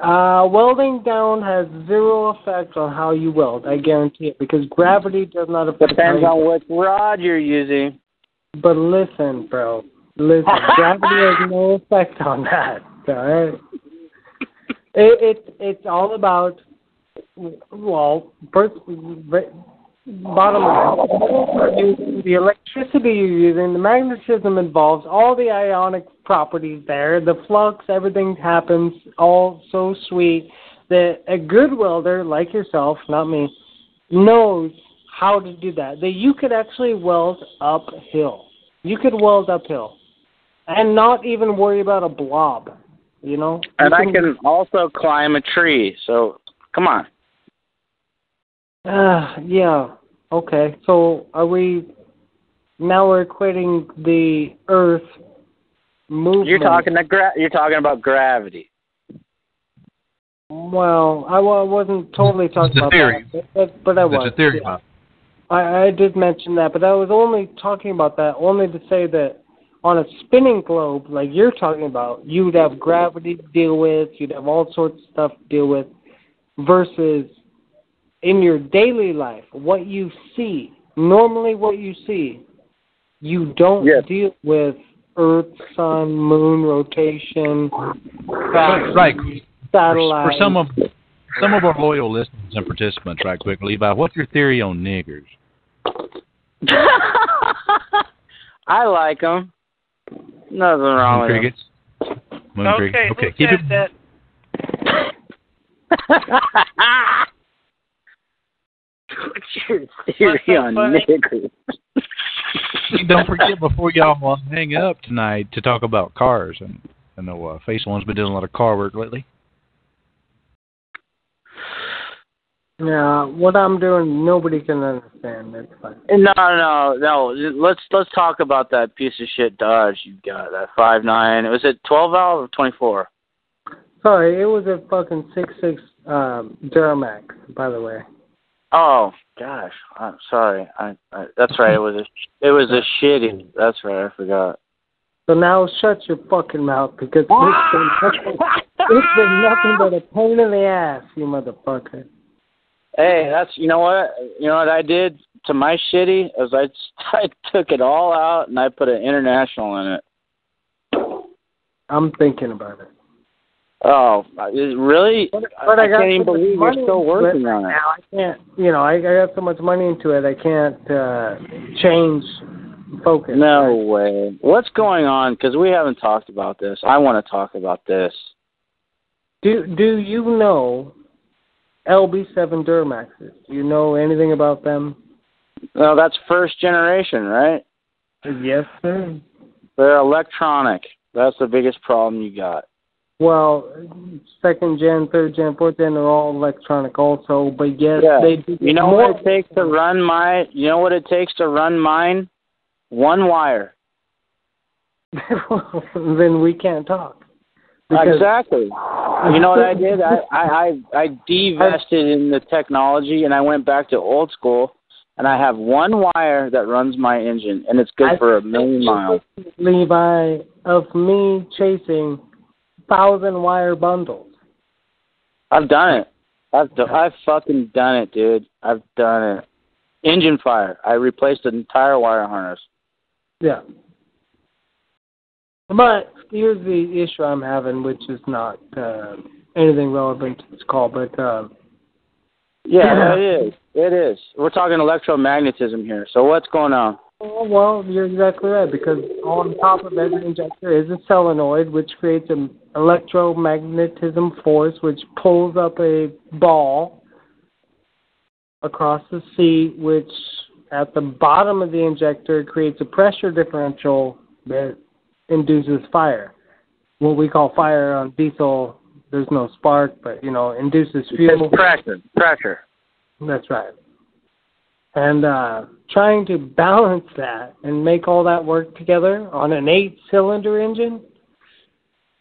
Uh, welding down has zero effect on how you weld. I guarantee it because gravity does not affect. Depends on which rod you're using. But listen, bro. Listen, gravity has no effect on that. All right. It, it it's all about well, first bottom line, the electricity you're using, the magnetism involves all the ionic properties there, the flux, everything happens all so sweet that a good welder like yourself, not me, knows how to do that. That you could actually weld uphill. You could weld uphill. And not even worry about a blob. You know? And You I can also climb a tree. So come on. Uh, yeah. Okay. So are we now we're equating the Earth movement? You're talking the gra- you're talking about gravity. Well, I, wa- wasn't totally talking It's about theory. that, but, but I was. There's a theory yeah. About it. I, I did mention that, but I was only talking about that only to say that on a spinning globe, like you're talking about, you'd have gravity to deal with, you'd have all sorts of stuff to deal with, versus in your daily life, what you see, normally what you see, you don't Yes. deal with Earth, Sun, Moon rotation, Right. satellite. For, for some of some of our loyal listeners and participants, right quick, Levi, what's your theory on niggers? I like them. Nothing wrong Moon with crickets. Moon Okay, crickets. who Okay, keep it. that? What's your theory on funny? niggers? Don't forget before y'all hang up tonight to talk about cars. And I know uh, Face One's been doing a lot of car work lately. Yeah, what I'm doing, nobody can understand. That's fine. No, no, no. Let's let's talk about that piece of shit Dodge you got. That five nine. Was it twelve valve or twenty four? Sorry, it was a fucking six six um, Duramax, by the way. Oh gosh, I'm sorry. I, I that's right. It was a it was a shitty. That's right. I forgot. So now shut your fucking mouth because it's been, nothing, it's been nothing but a pain in the ass, you motherfucker. Hey, that's you know what you know what I did to my shitty is I I took it all out and I put an international in it. I'm thinking about it. Oh, really? But, but I, got can't even so believe you're still working on it. now. I can't, you know, I, I got so much money into it. I can't uh, change focus. No way. What's going on? Because we haven't talked about this. I want to talk about this. Do Do you know LB7 Duramaxes? Do you know anything about them? No, that's first generation, right? Yes, sir. They're electronic. That's the biggest problem you got. Well, second gen, third gen, fourth gen are all electronic also, but yes, Yeah. they do. You know what it takes to run my? You know what it takes to run mine? One wire. then we can't talk. Because- Exactly. You know what I did? I I I, I divested in the technology and I went back to old school. And I have one wire that runs my engine, and it's good I for a million miles. Levi, of me chasing thousand wire bundles. I've done it. I've do- I've fucking done it, dude. I've done it. Engine fire. I replaced an entire wire harness. Yeah. But here's the issue I'm having, which is not uh, anything relevant to this call, but um, Yeah, it is. It is. We're talking electromagnetism here. So what's going on? Oh, well, you're exactly right because on top of every injector is a solenoid, which creates an electromagnetism force, which pulls up a ball across the seat, which at the bottom of the injector creates a pressure differential that induces fire. What we call fire on diesel, there's no spark, but you know, induces fuel. It's pressure. Pressure. That's right. And uh, trying to balance that and make all that work together on an eight cylinder engine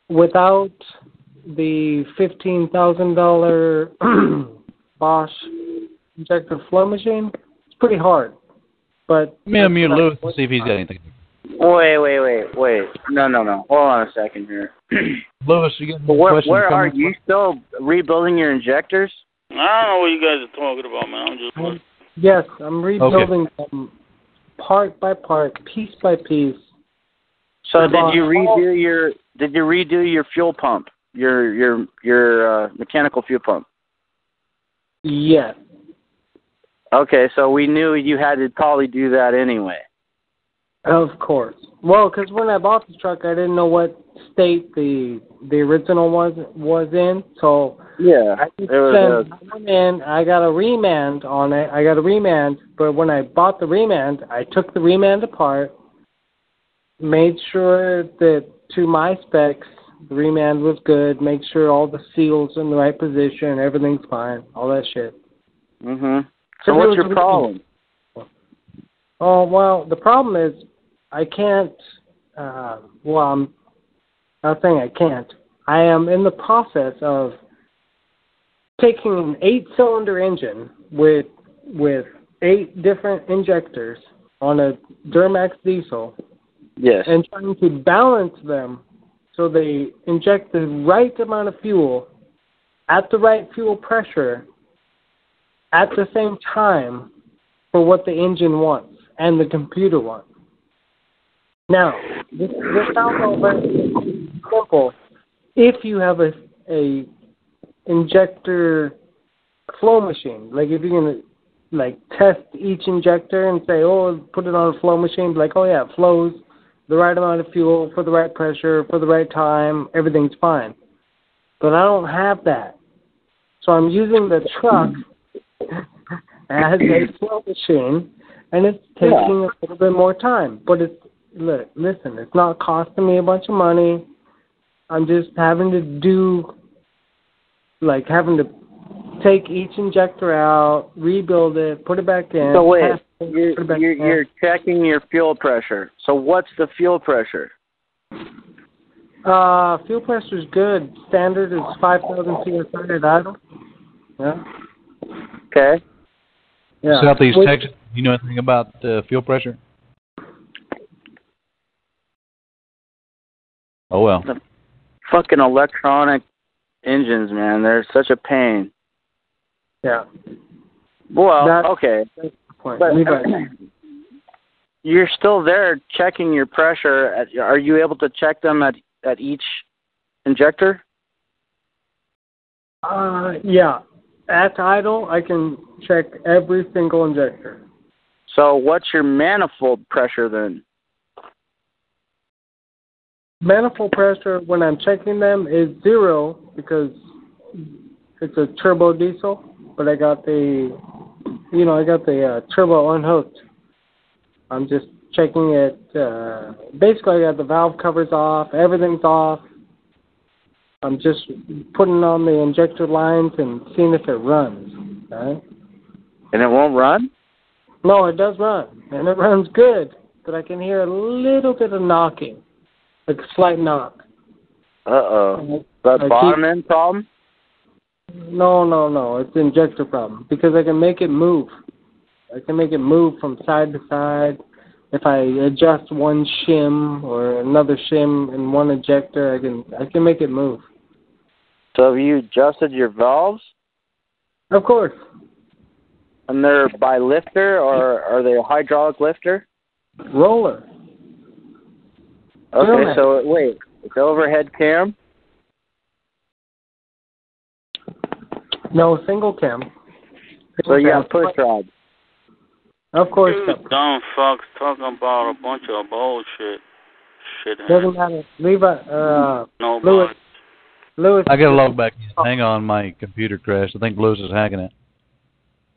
without the fifteen thousand dollar Bosch injector flow machine, it's pretty hard. But Let me unmute Lewis and see if he's got anything. Wait, wait, wait, wait. No, no, no. Hold on a second here. Lewis, you got any But where, questions? where are comments? you still rebuilding your injectors? I don't know what you guys are talking about, man. I'm just listening. yes, I'm rebuilding them part by part, piece by piece. So did you redo your did you redo your fuel pump? Your your your uh, mechanical fuel pump? Yes. Okay, so we knew you had to probably do that anyway. Of course. Well, because when I bought the truck, I didn't know what state the the original was was in. So Yeah. I just was I went in. I got a reman on it. I got a reman, but when I bought the reman, I took the reman apart, made sure that to my specs, the remand was good. Make sure all the seals in the right position, everything's fine, all that shit. mhm. So So what's your problem? Oh well, the problem is I can't. Uh, well, I'm not saying I can't. I am in the process of taking an eight-cylinder engine with with eight different injectors on a Duramax diesel Yes. and trying to balance them so they inject the right amount of fuel at the right fuel pressure at the same time for what the engine wants and the computer wants. Now, this, this sounds all very simple if you have a, a injector flow machine. Like if you're gonna like test each injector and say, oh, put it on a flow machine, like, oh yeah, it flows the right amount of fuel for the right pressure for the right time, everything's fine. But I don't have that. So I'm using the truck as a flow machine and it's taking Yeah. a little bit more time. But it's look, listen, it's not costing me a bunch of money. I'm just having to do like having to take each injector out, rebuild it, put it back in. So wait, it, you're, it back you're, in. you're checking your fuel pressure. So what's the fuel pressure? Uh, fuel pressure is good. Standard is 5,000 psi at idle. Yeah. Okay. Yeah. Southeast Wait, Texas. You know anything about uh, fuel pressure? Oh well. The Fucking electronic engines, man. They're such a pain. Yeah. Well, That- okay. That's the point. But you're still there checking your pressure. At, are you able to check them at at each injector? Uh, yeah. At idle, I can check every single injector. So what's your manifold pressure then? Manifold pressure, when I'm checking them, is zero because it's a turbo diesel, but I got the, you know, I got the uh, turbo unhooked. I'm just checking it. Uh, basically, I got the valve covers off, everything's off. I'm just putting on the injector lines and seeing if it runs. Right? And it won't run? No, it does run, and it runs good, but I can hear a little bit of knocking, like a slight knock. Uh oh. That I keep- bottom end problem? No, no, no. It's an injector problem because I can make it move. I can make it move from side to side. If I adjust one shim or another shim in one injector, I can I can make it move. So have you adjusted your valves? Of course. And they're by lifter or are they a hydraulic lifter? Roller. Okay, Duramax. so wait, it's overhead cam? No, single cam. So you Single have push cam. rods. Of course. You dumb fucks talking about a bunch of bullshit. Shit. Doesn't matter. Levi, uh, No, Lewis. Lewis. I got to log back in. Hang on, my computer crashed. I think Lewis is hacking it.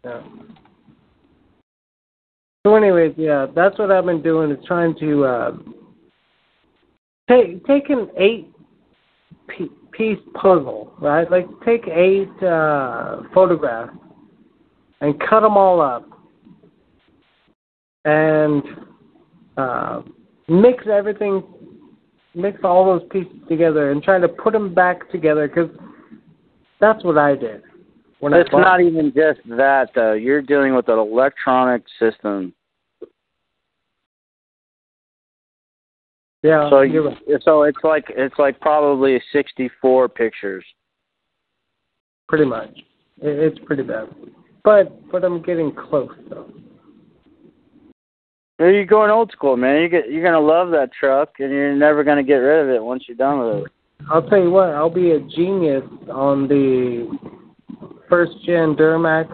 Yeah. So, anyways, yeah, that's what I've been doing is trying to uh, take take an eight piece puzzle, right? Like take eight uh, photographs and cut them all up and uh, mix everything, mix all those pieces together and try to put them back together because that's what I did. When It's I not even just that though. You're dealing with an electronic system. Yeah, So you're right. so it's like it's like probably 64 pictures. Pretty much. It, it's pretty bad. But but I'm getting close though. You're going old school, man. You get you're gonna love that truck, and you're never gonna get rid of it once you're done with it. I'll tell you what, I'll be a genius on the first gen Duramax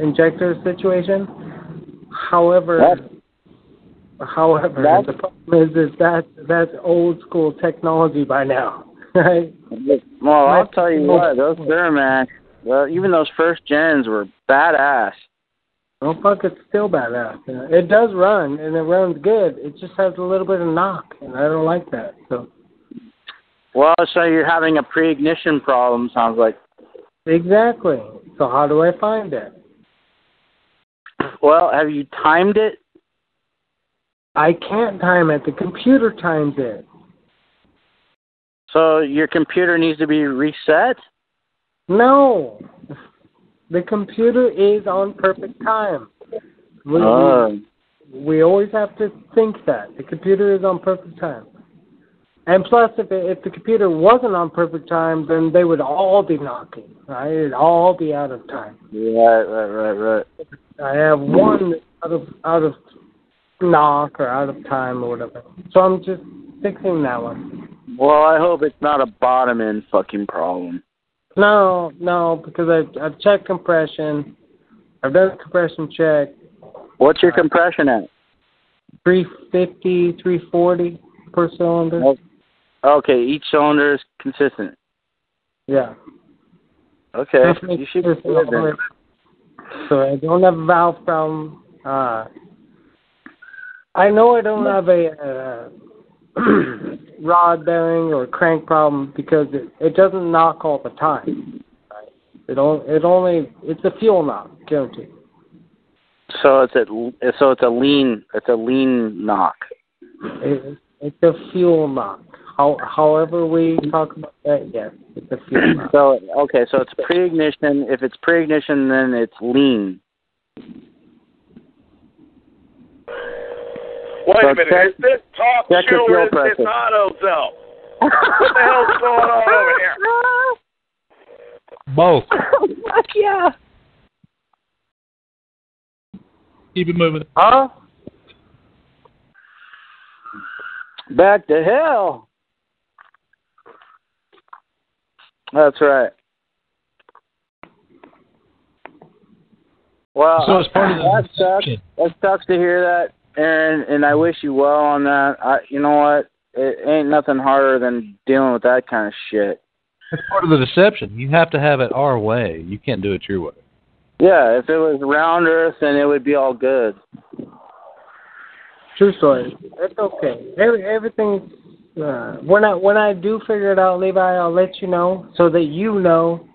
injector situation. However, however, That's- the problem is is that that's old school technology by now, right? Well, I'll tell you what, those Duramax, well, even those first gens were badass. Oh fuck, it's still badass. It does run and it runs good. It just has a little bit of knock, and I don't like that. So Well, so you're having a pre-ignition problem, sounds like. exactly. So how do I find it? Well, have you timed it? I can't time it. The computer times it. So your computer needs to be reset? No, the computer is on perfect time. We, Oh. we always have to think that the computer is on perfect time. And plus, if it, if the computer wasn't on perfect time, then they would all be knocking. Right? It'd all be out of time. Right, right, right, right. I have one out of out of knock or out of time or whatever. So I'm just fixing that one. Well, I hope it's not a bottom end fucking problem. No, no, because I I've checked compression. I've done a compression check. What's your compression at? 350, 340 per cylinder. Oh. Okay, each cylinder is consistent. Yeah. Okay, you should be good all the way. then. So I don't have a valve problem. Uh, I know I don't have a uh, rod bearing or crank problem because it, it doesn't knock all the time. Right? It only it only it's a fuel knock, guaranteed. So it's a so it's a lean it's a lean knock. It, it's a fuel knock. How, however we talk about that, yes, it's a fuel knock. So okay, so it's pre-ignition. If it's pre-ignition, then it's lean. Wait So a minute, check- is this talk check your show or fuel is this pressure. auto zone? What the hell's going on over here? Both. Fuck yeah. Keep it moving. Huh? Back to hell. That's right. Well, So as part of the that sucks. deception. That sucks to hear that, Aaron, and I wish you well on that. I, you know what? It ain't nothing harder than dealing with that kind of shit. It's part of the deception. You have to have it our way. You can't do it your way. Yeah, if it was round Earth, then it would be all good. True story. It's okay. Every, everything's uh, when I when I do figure it out, Levi, I'll let you know so that you know,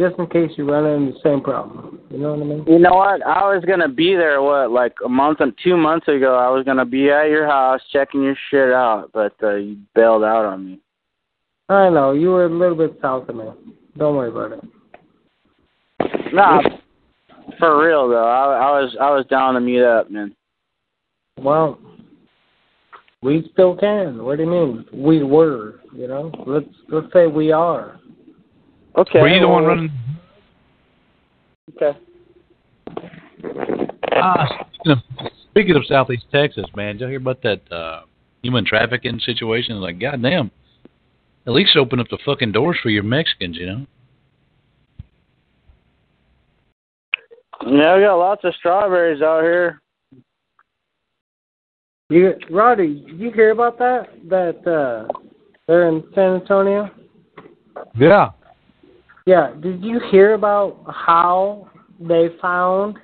just in case you run into the same problem. You know what I mean? You know what? I was gonna be there. What, like a month and two months ago? I was gonna be at your house checking your shit out, but uh, you bailed out on me. I know you were a little bit south of me. Don't worry about it. Nah, for real though. I, I was I was down to meet up, man. Well, we still can. What do you mean? We were. You know. Let's let's say we are. Okay. Were you the one running? Okay. Ah, speaking of, speaking of Southeast Texas, man, did you hear about that uh, human trafficking situation? Like, goddamn. At least open up the fucking doors for your Mexicans, you know? Yeah, we got lots of strawberries out here. You, Roddy, did you hear about that? That uh, they're in San Antonio. Yeah. Yeah. Did you hear about how they found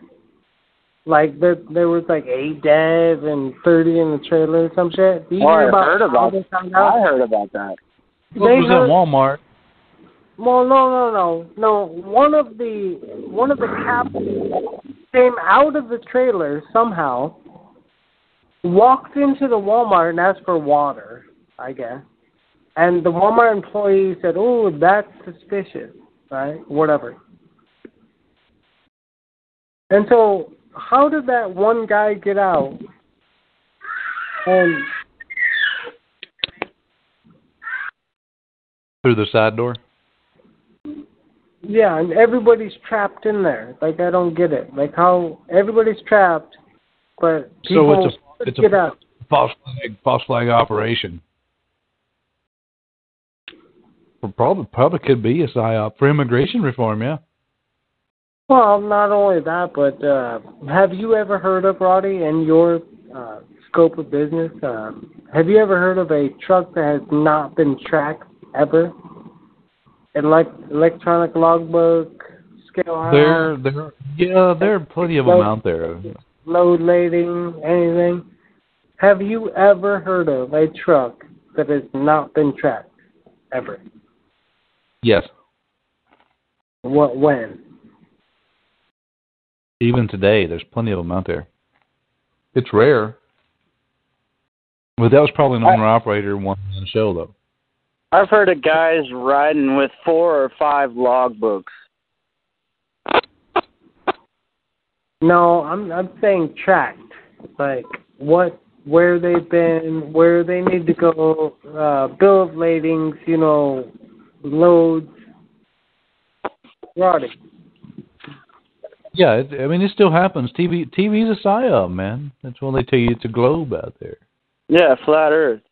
like there there was like eight dead and thirty in the trailer or some shit? Did you Oh, hear I about heard about. they found out? I heard about that. It was heard- at Walmart. Well, no, no, no, no. One of the one of the captains came out of the trailer somehow, walked into the Walmart and asked for water, I guess. And the Walmart employee said, "Oh, that's suspicious," right? Whatever. And so, how did that one guy get out? And Through the side door. Yeah, and everybody's trapped in there. Like I don't get it. Like how everybody's trapped, but people so it's a it's get a out. false flag false flag operation. Probably probably could be a psyop for immigration reform, yeah. Well, not only that, but uh, have you ever heard of Roddy in your uh, scope of business? Uh, have you ever heard of a truck that has not been tracked ever? Elect- electronic logbook, scale There, there, yeah, there are plenty of them out there. load lading, anything. Have you ever heard of a truck that has not been tracked ever? Yes, What? When? even today, there's plenty of them out there. It's rare, but that was probably an owner operator one man show though. I've heard of guys riding with four or five logbooks. No, I'm I'm saying tracked. Like what, where they've been, where they need to go, uh, bill of ladings, you know, loads. Roddy. Yeah, it, I mean it still happens. TV, TV's a psyop, man. That's when they tell you it's a globe out there. Yeah, flat Earth.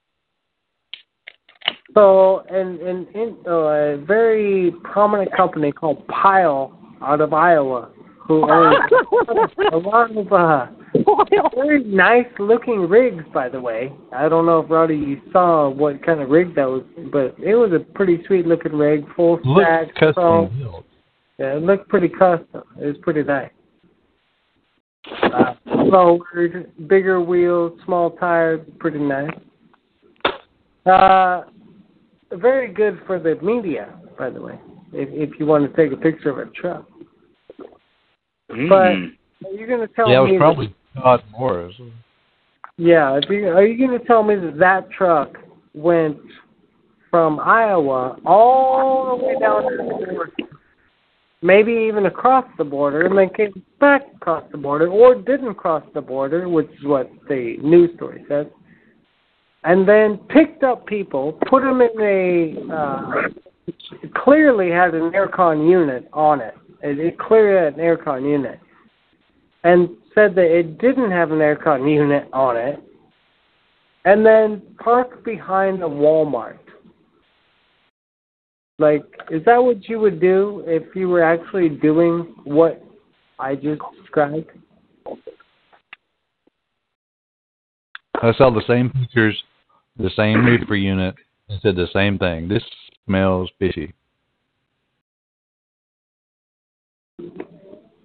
So, and and in uh, a very prominent company called Pile out of Iowa, who owns a lot of uh, very nice looking rigs, by the way. I don't know if Roddy you saw what kind of rig that was, but it was a pretty sweet looking rig, full Looks stack. custom built. yeah, it looked pretty custom. It was pretty nice. Uh, lowered, bigger wheels, small tires, pretty nice. Uh, very good for the media, by the way. If if you want to take a picture of a truck, but you're going to tell Yeah, it me was probably Todd Morris. yeah. Are you going to tell me that that truck went from Iowa all the way down to the border, maybe even across the border, and then came back across the border, or didn't cross the border, which is what the news story says, and then picked up people, put them in a uh, clearly had an aircon unit on. It, it clearly had an aircon unit, and said that it didn't have an aircon unit on it, and then parked behind a Walmart. Like, is that what you would do if you were actually doing what I just described? I saw the same pictures, the same reefer unit, and said the same thing. This smells fishy.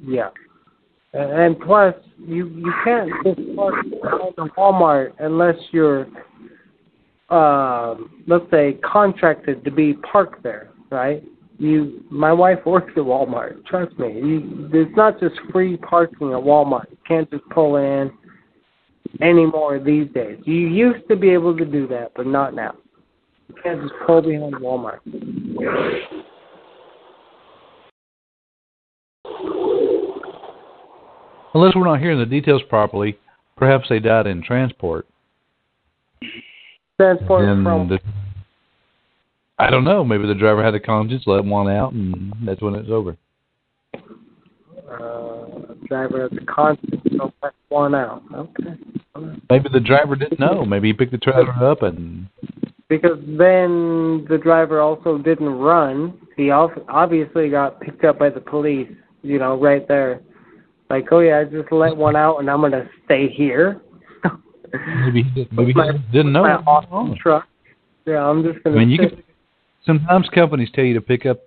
Yeah. And, plus, you you can't just park behind a Walmart unless you're, um, let's say, contracted to be parked there, right? You, my wife works at Walmart. Trust me, you, it's not just free parking at Walmart. You can't just pull in anymore these days. You used to be able to do that, but not now. You can't just pull behind Walmart. Unless we're not hearing the details properly, perhaps they died in transport. Transport from the, I don't know. Maybe the driver had a conscience, let one out, and that's when it's over. uh, driver of the constant, so let one out. Okay. Maybe the driver didn't know. Maybe he picked the trailer up and Because then the driver also didn't run. He obviously got picked up by the police, you know, right there. Like, oh yeah, I just let one out and I'm going to stay here. maybe he didn't, maybe My- he didn't know. My awesome truck. Yeah, I'm just going to mean, you can. Sometimes companies tell you to pick up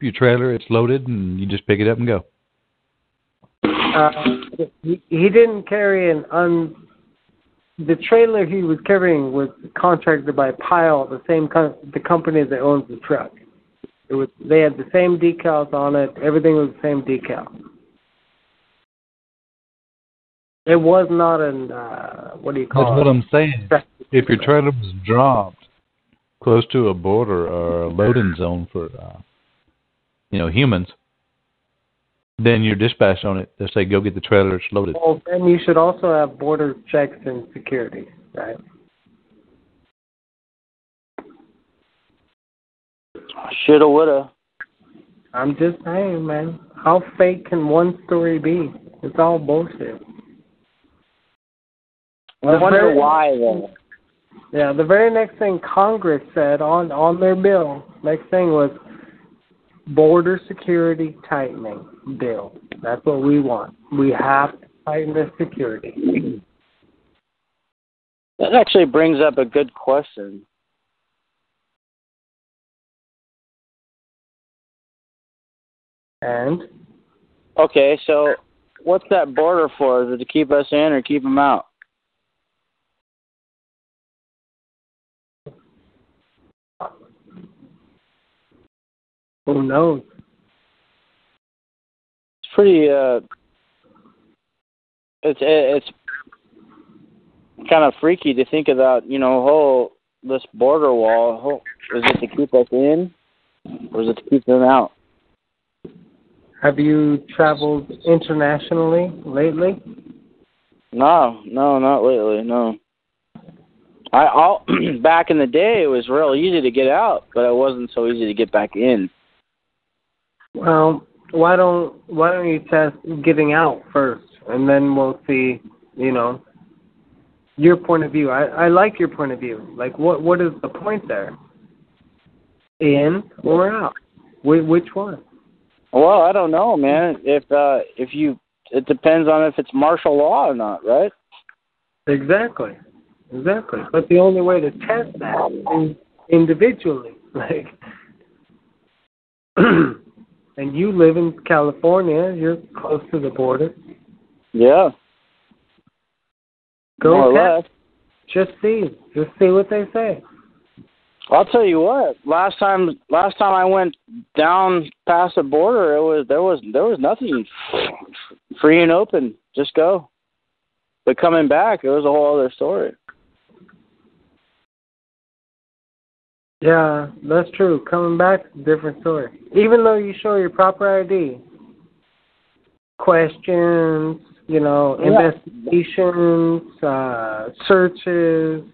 your trailer. It's loaded, and you just pick it up and go. uh, he, he didn't carry an un. The trailer he was carrying was contracted by Pile, the same com- the company that owns the truck. It was they had the same decals on it. Everything was the same decal. It was not an uh, what do you call it? That's call what? I'm saying. If your trailer was dropped close to a border or a loading zone for, uh, you know, humans, then you're dispatched on it. They say, "Go get the trailer. It's loaded." Well, then you should also have border checks and security, right? Shoulda, woulda. I'm just saying, man. How fake can one story be? It's all bullshit. I wonder why though. Yeah, the very next thing Congress said on on their bill, next thing was border security tightening bill. That's what we want. We have to tighten the security. That actually brings up a good question. And Okay, so what's that border for? Is it to keep us in or keep them out? Who knows? It's pretty. Uh, it's it's kind of freaky to think about. You know, whole this border wall. Whole, is it to keep us in, or is it to keep them out? Have you traveled internationally lately? No, no, not lately. No. I all back in the day it was real easy to get out, but it wasn't so easy to get back in. Well, why don't why don't you test getting out first, and then we'll see. You know, your point of view. I I like your point of view. Like, what what is the point there? In or out? Wh- which one? Well, I don't know, man. If uh if you it depends on if it's martial law or not, right? Exactly, exactly. But the only way to test that is individually. Like, and you live in California. You're close to the border. Yeah. Go test. Just see. Just see what they say. I'll tell you what. Last time, last time I went down past the border, it was there was there was nothing free and open. Just go. But coming back, it was a whole other story. Yeah, that's true. Coming back, different story. Even though you show your proper ID, questions, you know, Yeah. investigations, uh, searches,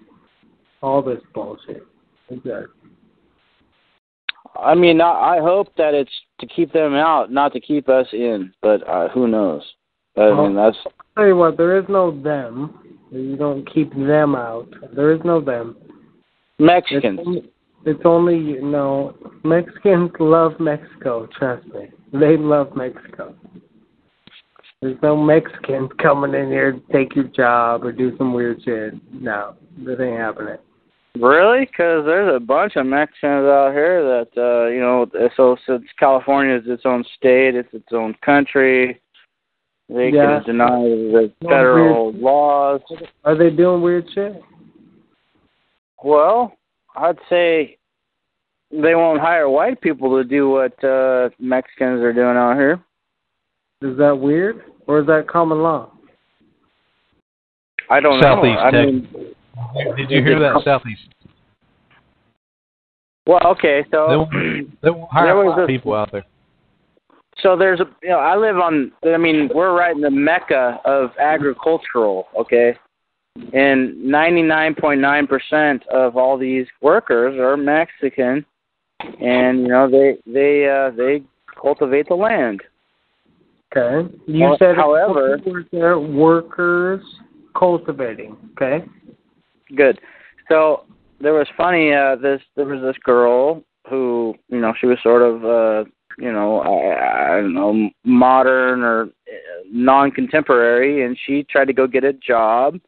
all this bullshit. Exactly. I mean, I I hope that it's to keep them out, not to keep us in. But uh, who knows? I mean, that's Tell you what, there is no them. You don't keep them out. There is no them. Mexicans. It's it's only you know Mexicans love Mexico. Trust me, they love Mexico. There's no Mexicans coming in here to take your job or do some weird shit. No, that ain't happening. Really? Because there's a bunch of Mexicans out here that, uh, you know, so since California is its own state, it's its own country, they Yeah. can deny the federal laws. Are they doing weird shit? Well, I'd say they won't hire white people to do what uh, Mexicans are doing out here. Is that weird or is that common law? I don't Southeast know. I mean, Did you hear that, Southeast? well, okay, They so won't, they won't hire There was white a- people out there. So there's a, you know, I live on, I mean, we're right in the mecca of agricultural, okay? And 99.9% of all these workers are Mexican, and you know they they uh, they cultivate the land. Okay. You Well, said however- there workers cultivating. Okay. Good. So there was funny. Uh, this there was this girl who you know she was sort of uh, you know I, I don't know modern or uh, non-contemporary, and she tried to go get a job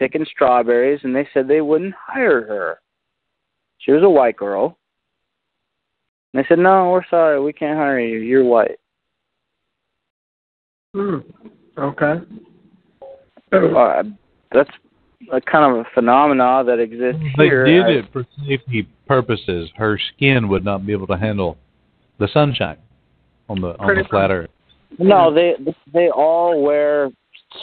picking strawberries, and they said they wouldn't hire her. She was a white girl. And they said, "No, we're sorry, we can't hire you. You're white." Hmm. Okay. Uh, that's a kind of a phenomena that exists They here. did I- it for safety purposes. Her skin would not be able to handle the sunshine on the on the flat earth. No, they they all wear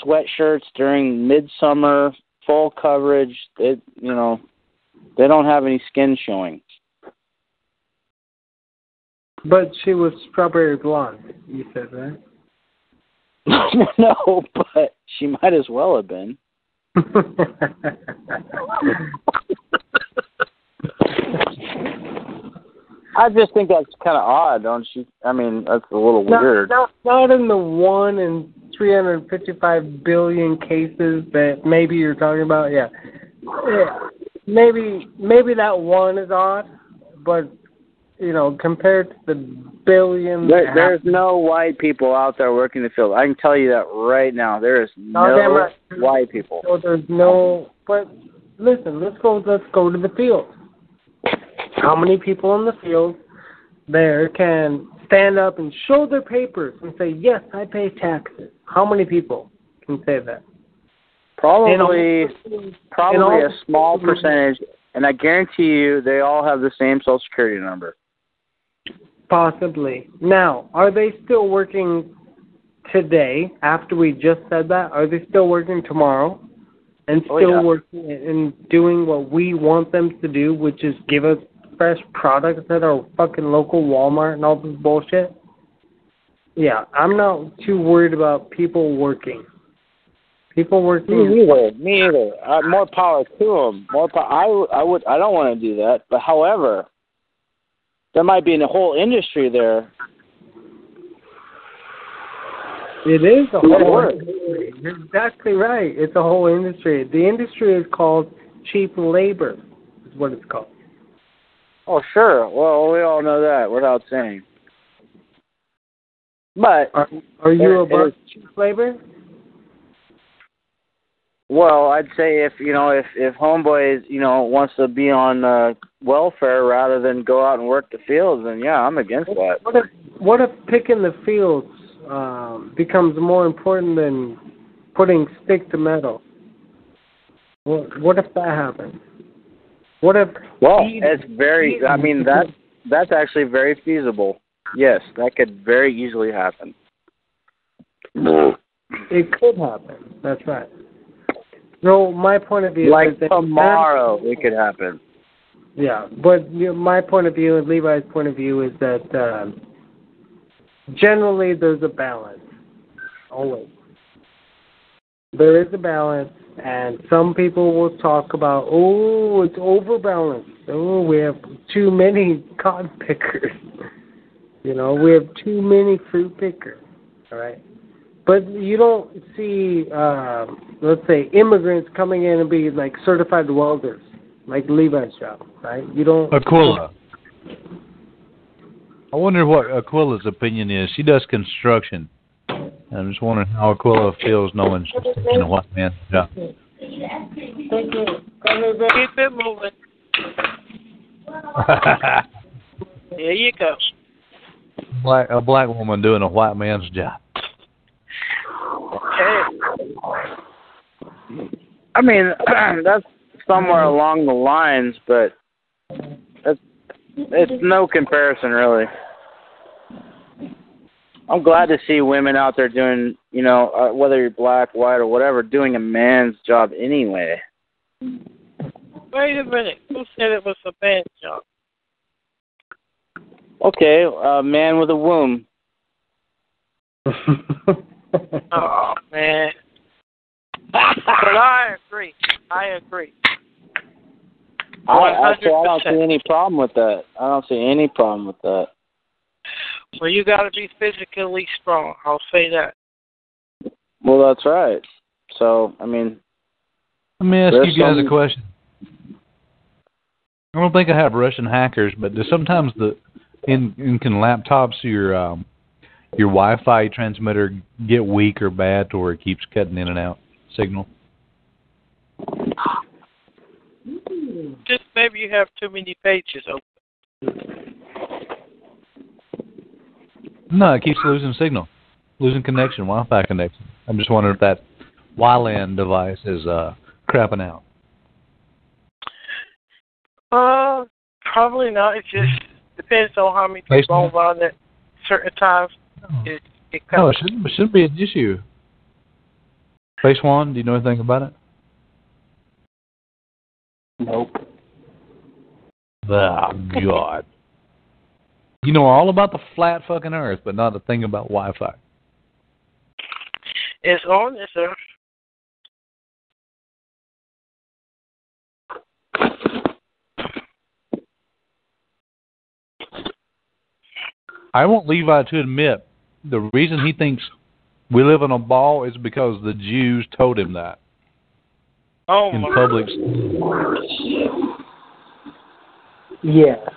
sweatshirts during midsummer, full coverage. It you know, they don't have any skin showing. But she was strawberry blonde. You said right. no, but she might as well have been. I just think that's kind of odd, don't you? I mean, that's a little not, weird. not, not in the one in 355 billion cases that maybe you're talking about. Yeah. yeah. Maybe maybe that one is odd, but you know, compared to the billions. There, there's no white people out there working the field. I can tell you that right now. There is no right. white people. So there's no. But listen, let's go. Let's go to the field. How many people in the field there can stand up and show their papers and say, "Yes, I pay taxes"? How many people can say that? Probably, In probably all- a small percentage, and I guarantee you, they all have the same social security number. Possibly. Now, are they still working today after we just said that? Are they still working tomorrow and Oh, still yeah. working and doing what we want them to do, which is give us fresh products at our fucking local Walmart and all this bullshit? Yeah, I'm not too worried about people working. People working. Me either. Me either. Uh, more power to them. More power. I, I would. I don't want to do that. But however, there might be a whole industry there. It is a whole industry. You're exactly right. It's a whole industry. The industry is called cheap labor, is what it's called. Oh sure. Well, we all know that without saying. But Are, are you it cheap labor? well, I'd say if you know if if homeboy is you know wants to be on uh, welfare rather than go out and work the fields, then yeah, I'm against that. What if what if picking the fields um, becomes more important than putting stick to metal? What what if that happens? What if Well, Eat- it's very. I mean that that's actually very feasible. Yes, that could very easily happen. it could happen? That's right. So my point of view Like is that tomorrow, it could happen. Yeah, but you know, my point of view and Levi's point of view is that um, generally there's a balance. Always. There is a balance, and some people will talk about, oh, it's overbalanced. Oh, we have too many cotton pickers. You know, we have too many fruit pickers. All right. But you don't see, um, let's say, immigrants coming in and being like certified welders, like Levi's job, right? You don't. Aquila. I wonder what Aquila's opinion is. She does construction. I'm just wondering how Aquila feels knowing she's taking a white man's job. Thank you. Keep it moving. There you go. black, a black woman doing a white man's job. Hey, I mean, that's somewhere along the lines, but it's it's no comparison really. I'm glad to see women out there doing, you know, uh, whether you're black, white, or whatever, doing a man's job anyway. wait a minute. Who said it was a bad job? Okay, a man with a womb. Oh man. but I agree. I agree. I, actually, I don't see any problem with that. I don't see any problem with that. Well, you got to be physically strong. I'll say that. Well, that's right. So, I mean, Let me ask There's you guys some- a question. I don't think I have Russian hackers, but do sometimes the in in can laptops your um your Wi-Fi transmitter get weak or bad to where it keeps cutting in and out signal? Just maybe you have too many pages open. No, it keeps losing signal, losing connection, Wi-Fi connection. I'm just wondering if that WLAN device is uh crapping out. Uh, probably not. It just depends on how many Based people on- on at certain times. It it No, it shouldn't, it shouldn't be an issue. Face one, do you know anything about it? nope. Oh, God. You know all about the flat fucking earth, but not a thing about Wi-Fi. It's on. It's I want Levi to admit the reason he thinks we live in a ball is because the Jews told him that Oh in my. public. Yeah.